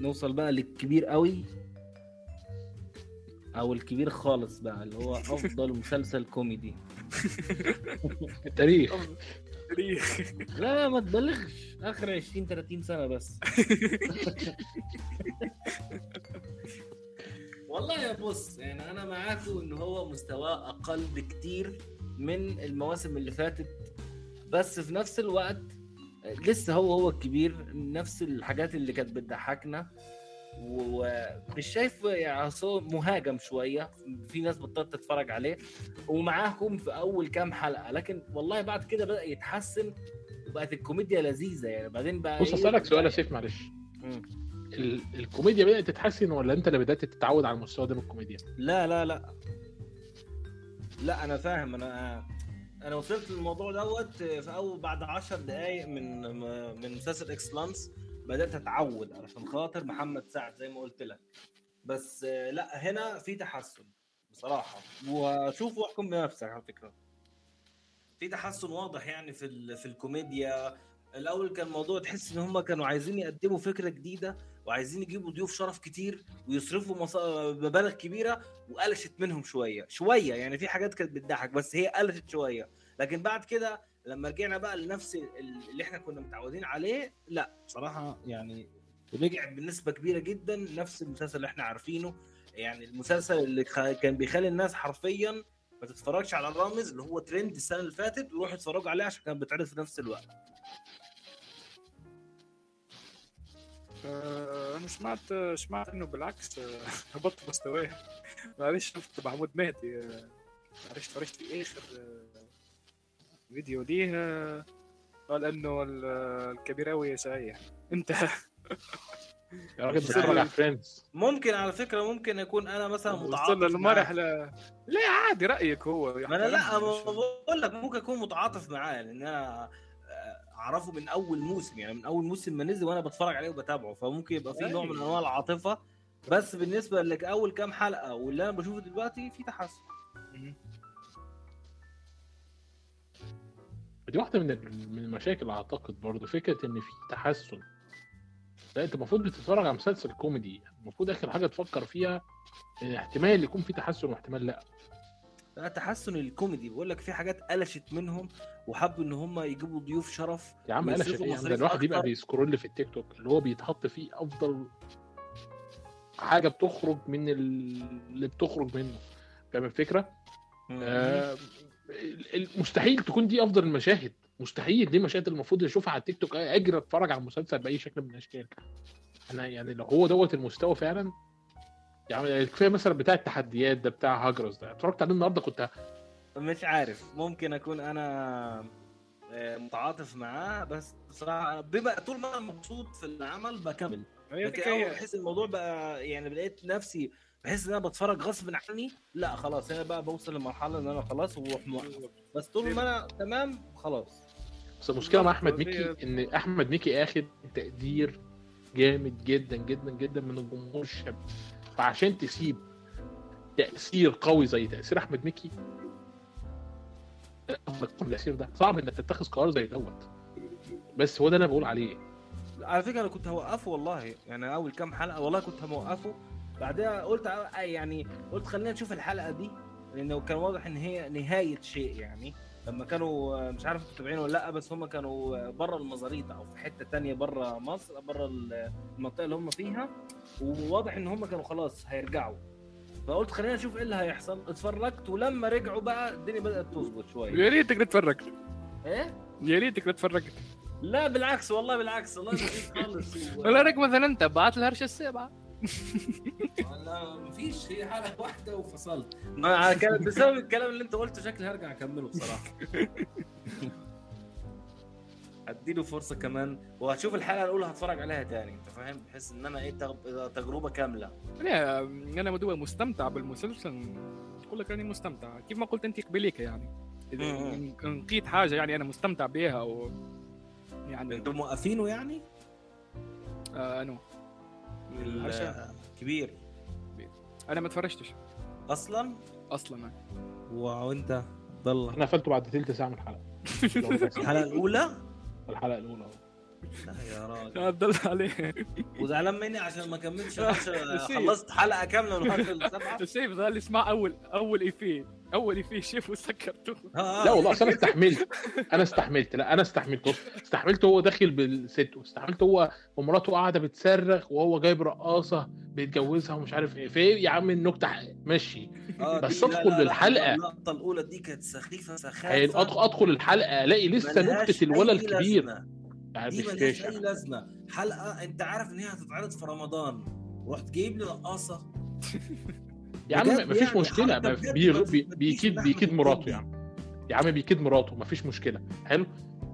B: نوصل بقى للكبير قوي أو الكبير خالص بقى اللي هو [LAUGHS] أفضل مسلسل كوميدي. [LAUGHS]
C: التاريخ.
A: تاريخ.
B: لا لا ما تبالغش آخر 20 30 سنة بس. والله يا بص يعني أنا معاكم إن هو مستواه أقل بكتير من المواسم اللي فاتت. بس في نفس الوقت لسه هو هو الكبير نفس الحاجات اللي كانت بتضحكنا. ومش شايف يعني هو مهاجم شوية في ناس بطلت تتفرج عليه. ومعاكم في أول كام حلقة لكن والله بعد كده بدأ يتحسن وبقت الكوميديا لذيذة يعني. بعدين بقى
C: بص
B: إيه؟
C: اسالك سؤال يا سيف معلش.
B: مم.
C: ال- الكوميديا بدأت تتحسن ولا انت اللي بدأت تتعود على المستوى ده من الكوميديا؟
B: لا لا لا لا أنا فاهم أنا أنا وصلت للموضوع دوت في أول بعد 10 دقائق من من مسلسل اكسلانس بدأت أتعود علشان خاطر محمد سعد زي ما قلت لك بس لا هنا في تحسن بصراحة وشوف واحكم بنفسك على فكرة في تحسن واضح يعني في. في الكوميديا الأول كان الموضوع تحس إن هم كانوا عايزين يقدموا فكرة جديدة وعايزين يجيبوا ضيوف شرف كتير ويصرفوا. مبالغ كبيرة وقلشت منهم شوية شوية يعني في حاجات كانت بتضحك بس هي قلشت شوية لكن بعد كده لما رجعنا بقى لنفس ال- اللي إحنا كنا متعودين عليه لا بصراحة يعني رجع بنسبة كبيرة جدا نفس المسلسل اللي إحنا عارفينه يعني المسلسل اللي. كان بيخلي الناس حرفيا ما تتفرجش على الرامز اللي هو ترند السنة اللي فاتت ويروحوا يتفرجوا عليه عشان كان بيتعرض في نفس الوقت
A: أنا سمعت سمعت إنه بالعكس آه، [LAUGHS] هبط مستواه. معلش شفت محمود مهدي آه، معلش فرجت في آخر آه، فيديو ليه آه، قال إنه ال- الكبيراوي صحيح أنت؟ [LAUGHS]
C: يا راجل بتتفرج. على فريندز
B: ممكن على فكرة ممكن اكون أنا مثلا
A: وصلنا
B: متعاطف معاه.
A: لمرحله لا عادي رأيك هو.
B: ما أنا لا بقول لك ممكن اكون متعاطف معاه لأن أنا آه، اعرفه من اول موسم يعني من اول موسم ما نزل وأنا بتفرج عليه وبتابعه. فممكن يبقى في نوع من انواع العاطفة. بس بالنسبة لك أول كام حلقة واللي أنا بشوفه دلوقتي في تحسن.
C: دي واحدة من من المشاكل أعتقد برضه فكرة إن في تحسن. لا أنت المفروض بتتفرج على مسلسل كوميدي المفروض آخر حاجة تفكر فيها احتمال يكون في تحسن واحتمال لأ.
B: لا تحسن الكوميدي. بقول لك في حاجات قلشت منهم وحبوا إن هم يجيبوا ضيوف شرف
C: يا عم قلشت إيه؟ عم ده الواحد يبقى.
B: بي
C: scroll في التيك توك اللي هو بيتحط فيه أفضل حاجة بتخرج من ال- اللي بتخرج منه. فاهم الفكرة؟ آه مستحيل تكون دي أفضل المشاهد. مستحيل. دي مشاهد المفروض اشوفها على التيك توك. أجري أتفرج على المسلسل بأي شكل من الأشكال. أنا يعني لو هو دوت المستوى فعلا يعني كفايه مثلا بتاع التحديات ده بتاع هاجرس ده. اتفرجت عليه النهارده كنت
B: مش عارف ممكن أكون أنا آه، متعاطف معاه بس بصراحة بما طول ما أنا مبسوط في العمل بكمل. لكن أول
A: هي
B: ما بحس الموضوع بقى يعني لقيت نفسي بحس إن أنا بتفرج غصب عني لا خلاص أنا بقى بوصل لمرحلة إن أنا خلاص وأروح موقف. بس طول ما أنا تمام خلاص.
C: بس المشكلة مع
A: أحمد
C: مكي
A: هي-
C: إن أحمد مكي آخد تقدير جامد جدا جدا جدا من الجمهور الشاب. فعشان تسيب تأثير قوي زي تأثير أحمد مكي. التاثير ده. صعب إنك تتخذ قرار زي دوت. بس هو ده اللي أنا بقول عليه.
B: على فكرة أنا كنت هوقفه والله. يعني أول كام حلقة والله كنت هوقفه. بعدها قلت يعني قلت خلينا نشوف الحلقة دي. لأنه كان واضح إن هي نهاية شيء يعني. لما كانوا مش عارف متابعين ولا لأ بس هم كانوا بره المزاريط أو في حتة تانية بره مصر بره المنطقة اللي هم فيها. وواضح إن هم كانوا خلاص هيرجعوا. فقلت خلينا نشوف إيه اللي هيحصل. اتفرجت ولما رجعوا بقى الدنيا بدأت تظبط شوية.
A: يا ريتك اتفرجت.
B: إيه؟
A: يا ريتك اتفرجت.
B: لا بالعكس والله بالعكس والله خالص. [LAUGHS]
A: ولا رك مثلا انت بعت الهرشه السابعة. [LAUGHS]
B: لا مفيش هي حلقة واحدة وفصلت. ما كانت بسبب الكلام اللي انت قلته شكلي هرجع أكمله بصراحة. [LAUGHS] اديله فرصة كمان وهشوف الحلقة الأولى هتفرج عليها تاني أنت فاهم؟ بحس إن أنا إيه تجربة كاملة.
A: أنا أنا مدوى مستمتع بالمسلسل. أقول لك اني مستمتع. كيف ما قلت أنت قبليك يعني. إذا لقيت حاجة يعني أنا مستمتع بها أو يعني
B: أنتم موقفينه يعني؟
A: آه أنا.
B: العشاء كبير.
A: أنا ما تفرجتش.
B: أصلا؟
A: أصلا.
B: وانت عبد الله
C: أنا قفلته بعد ثلث ساعة من الحلقة. [LAUGHS]
B: الحلقة الأولى؟
C: الحلقة الأولى.
B: لا يا راجل.
A: عبد الله عليه
B: وزعلان مني عشان ما كملتش. خلصت حلقة كاملة من واحد سبعه
A: الشيف ذا اللي اسمع أول أول ايفيه أول ايفيه شيف وسكرته.
B: آه،
C: لا والله أصل أنا استحملت. أنا استحملت. لا أنا استحملت استحملت هو داخل بالست واستحملت هو ومراته قاعدة بتصرخ وهو جايب رقاصة بيتجوزها ومش عارف إيه. فايه يا عم النكتة؟ ماشي.
B: آه،
C: بس
B: لا،
C: للحلقة.
B: اللقطة الأولى دي كانت
C: سخيفة
B: سخافة.
C: أدخل, أدخل الحلقة ألاقي لسه نكتة الولد الكبير.
B: لازمة. دي ملهاش أي لازمة. حلقة أنت عارف إن هي هتتعرض في رمضان. ورحت جايب لي رقاصة. [LAUGHS]
C: يا عم مفيش
B: يعني، مشكلة.
C: بيكيد بيكيد مراته. يا عم يا عم بيكيد مراته. مفيش مشكلة. حلو.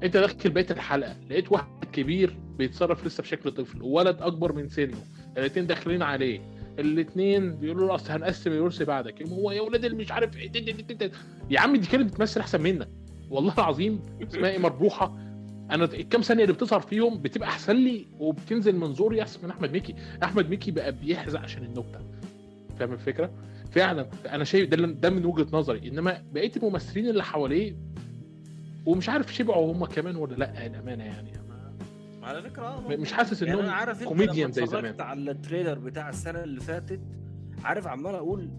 C: أنت داخل بقيه الحلقة لقيت واحد كبير بيتصرف لسه بشكل طفل وولد أكبر من سنه. الاثنين داخلين عليه. الاثنين بيقولوا له أصل هنقسم الورث بعدك. هو يا ولاد اللي مش عارف دي. يا عم دي كانت بتمثل أحسن منك. والله العظيم اسمها إيه؟ مربوحة. أنا الكام ثانية اللي بتظهر فيهم بتبقى أحسن لي وبتنزل منظوري أحسن من أحمد مكي. أحمد مكي بقى بيحزق عشان النكتة. فاهم الفكرة؟ فعلا. أنا شايف ده ده من وجهة نظري. إنما بقية الممثلين اللي حواليه ومش عارف شبعوا هم كمان ولا لأ الامانه يعني.
B: على فكرة آه،
C: مش حاسس
B: يعني
C: انهم
B: أنا عارف
C: كوميديان زي زمان.
B: على ال trailer بتاع السنة اللي فاتت عارف عمال أقول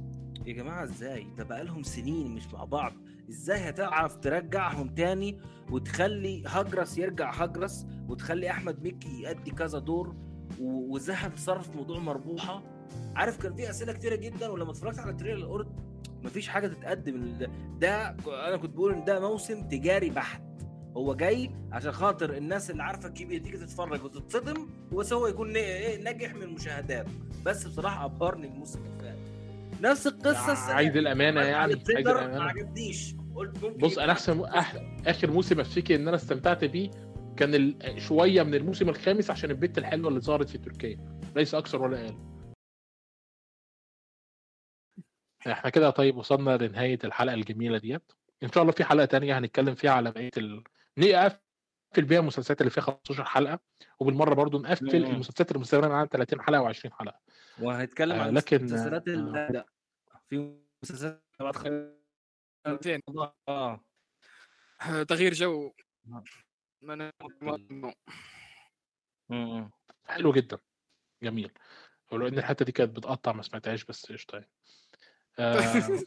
B: يا جماعة إزاي؟ ده بقالهم سنين مش مع بعض. إزاي هتعرف ترجعهم تاني وتخلي هجرس يرجع هجرس وتخلي أحمد مكي يأدي كذا دور وازاي هتتصرف في موضوع مربوحة؟ عارف كان في أسئلة كتيرة جدا ولما اتفرجت على ال trailer قلت مفيش حاجة تتقدم. ده, أنا كنت بقول إن ده موسم تجاري بحت. هو جاي عشان خاطر الناس اللي عارفة الكبير تيجي تتفرج وتتصدم هو يكون إيه ناجح من المشاهدات. بس بصراحة أبهرني الموسم اللي فات نفس القصة السنة
C: عايز.
B: الأمانة
C: يعني عايز
B: التريلر ما
C: الامانه
B: عجبنيش قلت ممكن
C: بص أنا أحسن. آخر موسم أفتكر إن أنا استمتعت بيه كان ال... شوية من الموسم الخامس عشان البت الحلوة اللي ظهرت في تركيا ليس أكثر ولا أقل إحنا كده طيب وصلنا لنهاية الحلقة الجميلة ديت إن شاء الله في حلقة تانية هنتكلم فيها على بقية ال... نقفل بيها المسلسلات اللي فيها 15 حلقة وبالمرة برضو نقفل. المسلسلات اللي مستمره معانا 30 حلقة و20 حلقة
B: وهنتكلم
C: آه،
B: عن
C: لكن-
B: مسلسلات
C: آه.
B: ال- لا في مسلسلات آه
A: تغيير جو.
B: م.
C: حلو جدا. جميل. ولو إن الحتة دي كانت بتقطع ما سمعتهاش بس قشطة يعني. [LAUGHS] آه.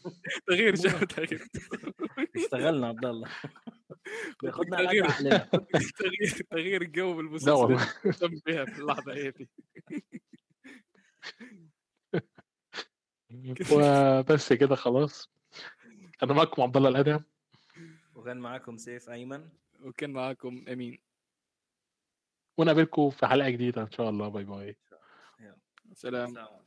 A: تغيير جو. تغيير
B: اشتغلنا عبد الله. [LAUGHS] بياخدنا على [LAUGHS]
A: تغيير تغيير تغيير الجو بالمسلسل. بها في اللحظة هذه. [LAUGHS]
C: وبس كده خلاص. أنا معكم عبد الله الادهم
B: وكان معاكم سيف أيمن.
A: وكان معاكم أمين.
C: ونقابلكم في حلقة جديدة إن شاء الله. bye bye.
A: سلام.
B: سلام